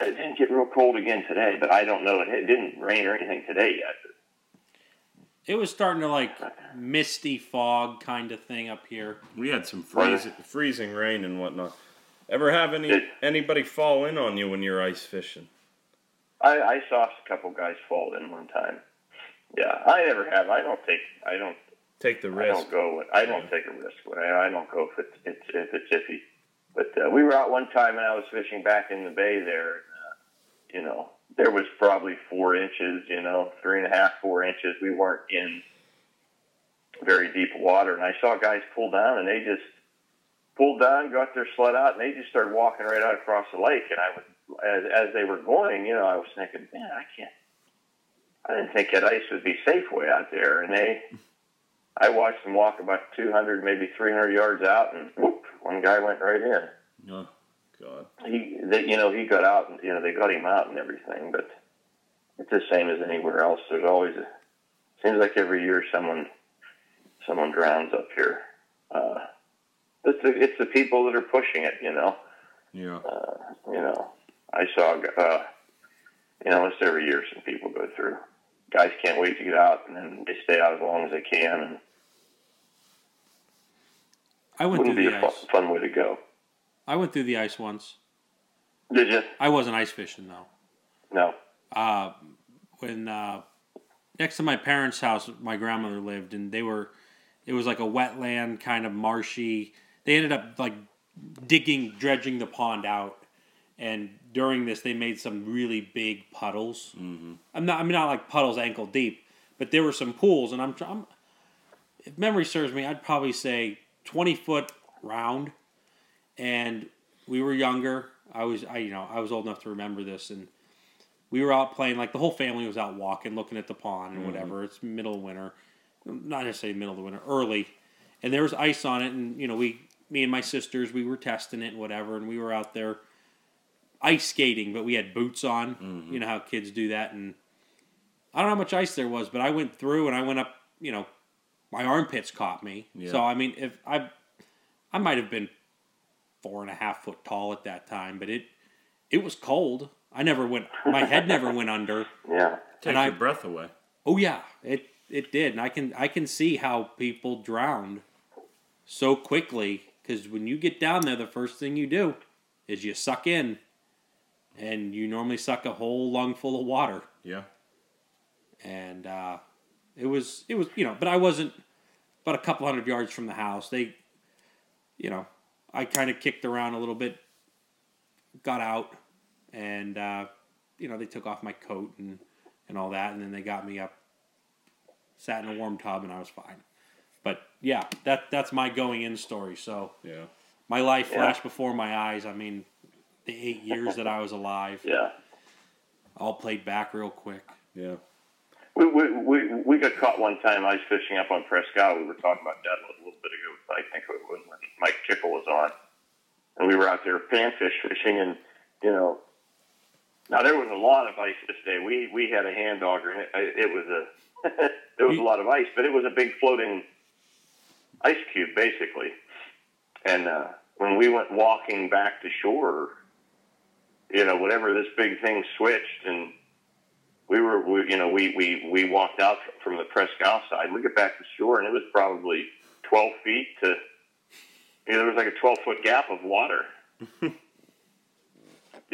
it didn't get real cold again today, but I don't know. It, it didn't rain or anything today yet. it was starting to like misty fog kind of thing up here. We had some freezing, freezing rain and whatnot. Ever have any It- anybody fall in on you when you're ice fishing? I, I saw a couple guys fall in one time. Yeah, I never have. I don't take. I don't. Take the risk. I don't go. I don't take a risk. I, I don't go if it's, it's if it's iffy. But uh, we were out one time and I was fishing back in the bay there. And, uh, you know, there was probably four inches. You know, three and a half, four inches. We weren't in very deep water, and I saw guys pull down, and they just pulled down, got their sled out, and they just started walking right out across the lake. And I was, as, as they were going, you know, I was thinking, man, I can't. I didn't think that ice would be safe way out there, and they. I watched them walk about 200, maybe 300 yards out, and whoop, one guy went right in. Oh, God. He, they, you know, he got out, and you know, they got him out and everything. But it's the same as anywhere else. There's always a. Seems like every year someone, someone drowns up here. Uh, it's the, it's the people that are pushing it, you know. Yeah. Uh, you know, I saw, uh, you know, almost every year some people go through. Guys can't wait to get out, and then they stay out as long as they can, and I went wouldn't through be the a fun, ice. fun way to go. I went through the ice once. Did you? I wasn't ice fishing though. No. uh, when uh, next to my parents' house, my grandmother lived, and they were, it was like a wetland, kind of marshy. They ended up like digging, dredging the pond out, and during this, they made some really big puddles. Mm-hmm. I'm not, I mean, not like puddles ankle deep, but there were some pools, and I'm, I'm if memory serves me, I'd probably say 20 foot round, and we were younger. I was, I you know, I was old enough to remember this, and we were out playing like the whole family was out walking looking at the pond and whatever it's middle of winter not necessarily middle of the winter early and there was ice on it and you know we me and my sisters we were testing it and whatever and we were out there ice skating but we had boots on. Mm-hmm. You know how kids do that and i don't know how much ice there was but i went through and i went up you know my armpits caught me. Yeah. so i mean if i i might have been four and a half foot tall at that time but it it was cold. I never went my head never went under. Yeah. Take And I- your breath away. Oh yeah, it it did, and I can I can see how people drowned so quickly because when you get down there, the first thing you do is you suck in, and you normally suck a whole lung full of water, Yeah. and uh, it was it was you know, but I wasn't about a couple hundred yards from the house. They, you know, I kind of kicked around a little bit, got out, and uh, you know they took off my coat and and all that, and then they got me up, sat in a warm tub, and I was fine. But yeah, that that's my going in story. So Yeah. my life Yeah. flashed before my eyes. I mean, the eight years that I was alive, Yeah. all played back real quick. Yeah. We, we, we, we got caught one time ice fishing up on Prescott. We were talking about that a little bit ago. I think it was when Mike Tickle was on. And we were out there panfish fishing and, you know, now there was a lot of ice this day. We, we had a hand auger it, it was a, there was a lot of ice, but it was a big floating ice cube basically. And, uh, when we went walking back to shore, you know, whatever this big thing switched and we were, we, you know, we, we, we walked out from the Presque Isle side. We get back to shore, and it was probably 12 feet to, you know, there was like a 12 foot gap of water. you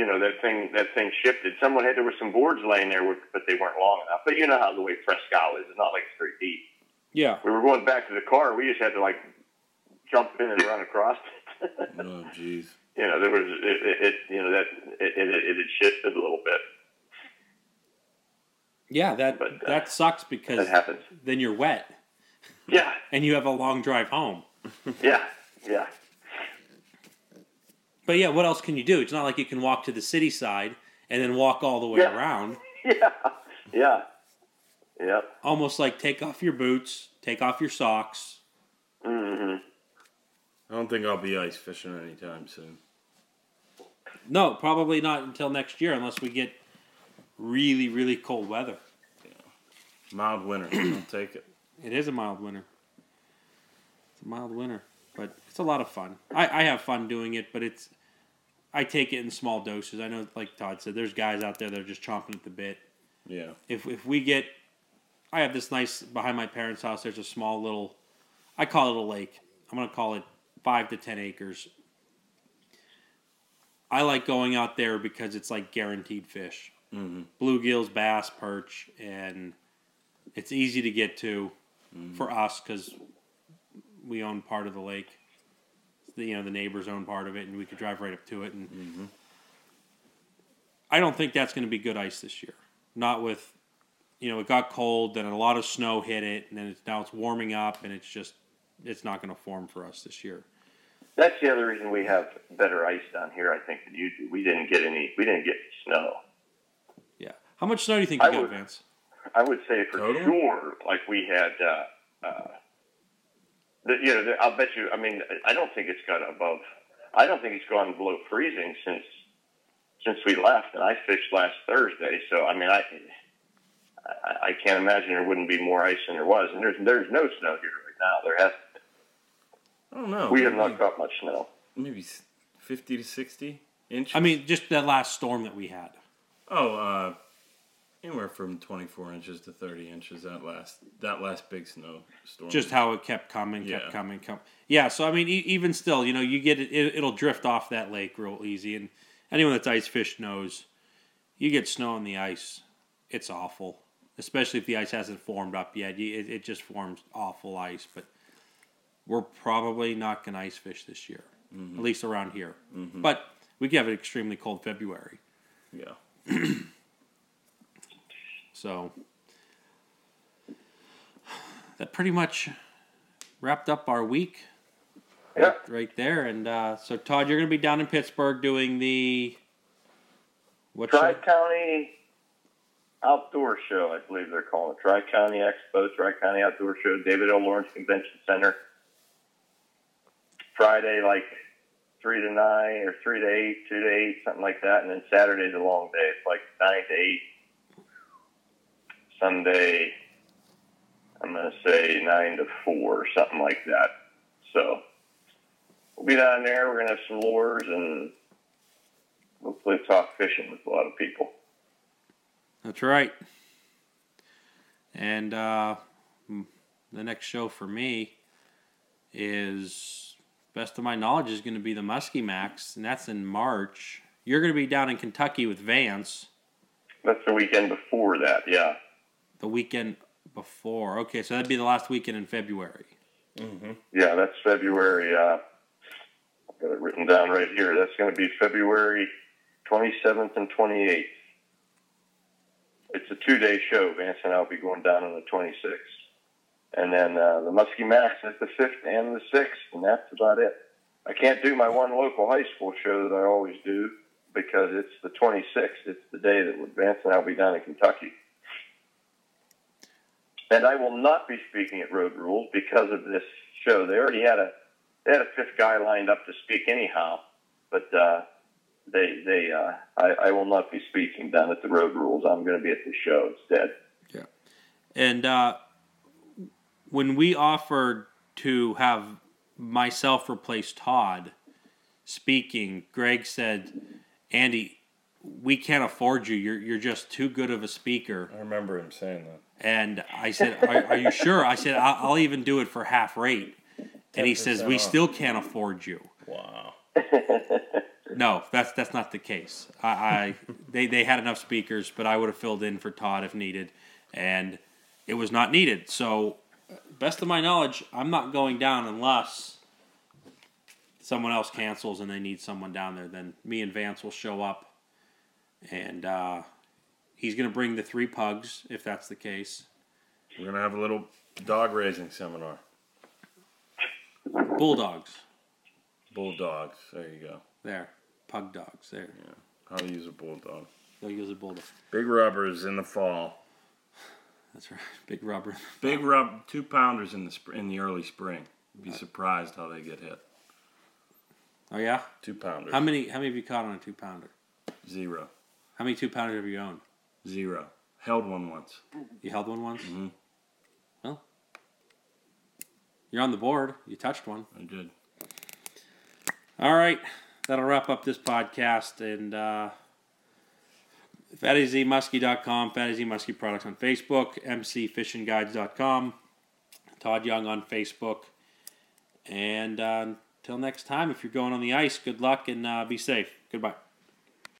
know, that thing, that thing shifted. Someone had, there were some boards laying there, with- but they weren't long enough. But you know how the way Presque Isle is. It's not like it's very deep. Yeah, We were going back to the car. We just had to like jump in and run across. It. Oh, jeez. You know, there was, it, it, it you know, that, it, it, it had shifted a little bit. yeah, that But, uh, that sucks because That happens. then you're wet Yeah. and you have a long drive home. Yeah. Yeah. But yeah, what else can you do? It's not like you can walk to the city side and then walk all the way Yeah. around. Yeah, yeah. Yep. almost like take off your boots, take off your socks. Mm-hmm. I don't think I'll be ice fishing anytime soon. No, probably not until next year, unless we get really, really cold weather. Mild winter. I'll take it. It is a mild winter. It's a mild winter, but it's a lot of fun. I, I have fun doing it, but it's I take it in small doses. I know, like Todd said, there's guys out there that are just chomping at the bit. Yeah. If if we get, I have this nice behind my parents' house. There's a small little, I call it a lake. I'm gonna call it five to ten acres. I like going out there because it's like guaranteed fish, Mm-hmm. bluegills, bass, perch, and it's easy to get to for us because we own part of the lake. The, you know, the neighbors own part of it, and we could drive right up to it. And I don't think that's going to be good ice this year. Not with, you know, it got cold, then a lot of snow hit it, and then it's, now it's warming up, and it's just, it's not going to form for us this year. That's the other reason we have better ice down here, I think, than you do. We didn't get any. We didn't get snow. Yeah. How much snow do you think you I got, would- Vance? I would say for Total? sure, like we had. Uh, uh, the, you know, the, I'll bet you. I mean, I don't think it's got above. I don't think it's gone below freezing since since we left, and I fished last Thursday. So I mean, I I, I can't imagine there wouldn't be more ice than there was, and there's there's no snow here right now. There has I don't know. we have not got much snow. maybe fifty to sixty inches. I mean, just that last storm that we had. oh, uh, anywhere from twenty four inches to thirty inches. That last that last big snow storm. Just how it kept coming, kept Yeah. coming, come. Yeah, so I mean, e- even still, you know, you get it, it, it'll drift off that lake real easy, and anyone that's ice fished knows, you get snow on the ice, it's awful. Especially if the ice hasn't formed up yet, it, it just forms awful ice. But we're probably not gonna ice fish this year, at least around here. But we could have an extremely cold February, yeah. so that pretty much wrapped up our week. Yeah. right there. And uh, so, Todd, you're going to be down in Pittsburgh doing the what? Tri County Outdoor Show, I believe they're calling it. Tri County Expo, Tri County Outdoor Show, David L. Lawrence Convention Center. Friday, like three to nine or three to eight, two to eight, something like that. And then Saturday's a long day. It's like nine to eight. Sunday, I'm to say nine to four or something like that. So we'll be down there. We're to have some lures and hopefully talk fishing with a lot of people. That's right. And uh, the next show for me is, best of my knowledge, is going to be the Muskie Max, and that's in March. You're going to be down in Kentucky with Vance That's the weekend before that, yeah. the weekend before. Okay, so that'd be the last weekend in February. Mm-hmm. Yeah, that's February. Uh, I've got it written down right here. That's going to be February 27th and 28th. It's a two day show. Vance and I will be going down on the 26th. And then uh, the Muskie Max is the 5th and the 6th, and that's about it. I can't do my one local high school show that I always do because it's the 26th. It's the day that Vance and I will be down in Kentucky. And I will not be speaking at Road Rules because of this show. They already had a they had a fifth guy lined up to speak anyhow, but uh, they they uh, I, I will not be speaking down at the Road Rules. I'm going to be at the show instead. Yeah, and uh, when we offered to have myself replace Todd speaking, Greg said, "Andy, we can't afford you. You're you're just too good of a speaker." I remember him saying that. And I said, "Are, are you sure?" I said, I'll, "I'll even do it for half rate." And he says, "We off. still can't afford you." Wow. No, that's that's not the case. I, I they they had enough speakers, but I would have filled in for Todd if needed, and it was not needed. So, best of my knowledge, I'm not going down unless someone else cancels and they need someone down there. Then me and Vance will show up, and uh, he's going to bring the three pugs if that's the case. We're gonna have a little dog raising seminar. Bulldogs, Bulldogs. There you go. there, pug dogs, there. Yeah. How to use a bulldog. They'll use a bulldog. Big rubbers in the fall. That's right. Big rubber. Big rub, two pounders in the sp- in the early spring. Be surprised how they get hit. Oh yeah. Two pounders. How many? How many have you caught on a two pounder? Zero. How many two pounders have you owned? Zero. Held one once. You held one once. Mhm. Well, you're on the board. You touched one. I did. All right, that'll wrap up this podcast. And uh, FattyZMuskie.com, Muskie Products on Facebook, MCFishingGuides.com, Todd Young on Facebook. And uh, until next time, if you're going on the ice, good luck and uh, be safe. Goodbye.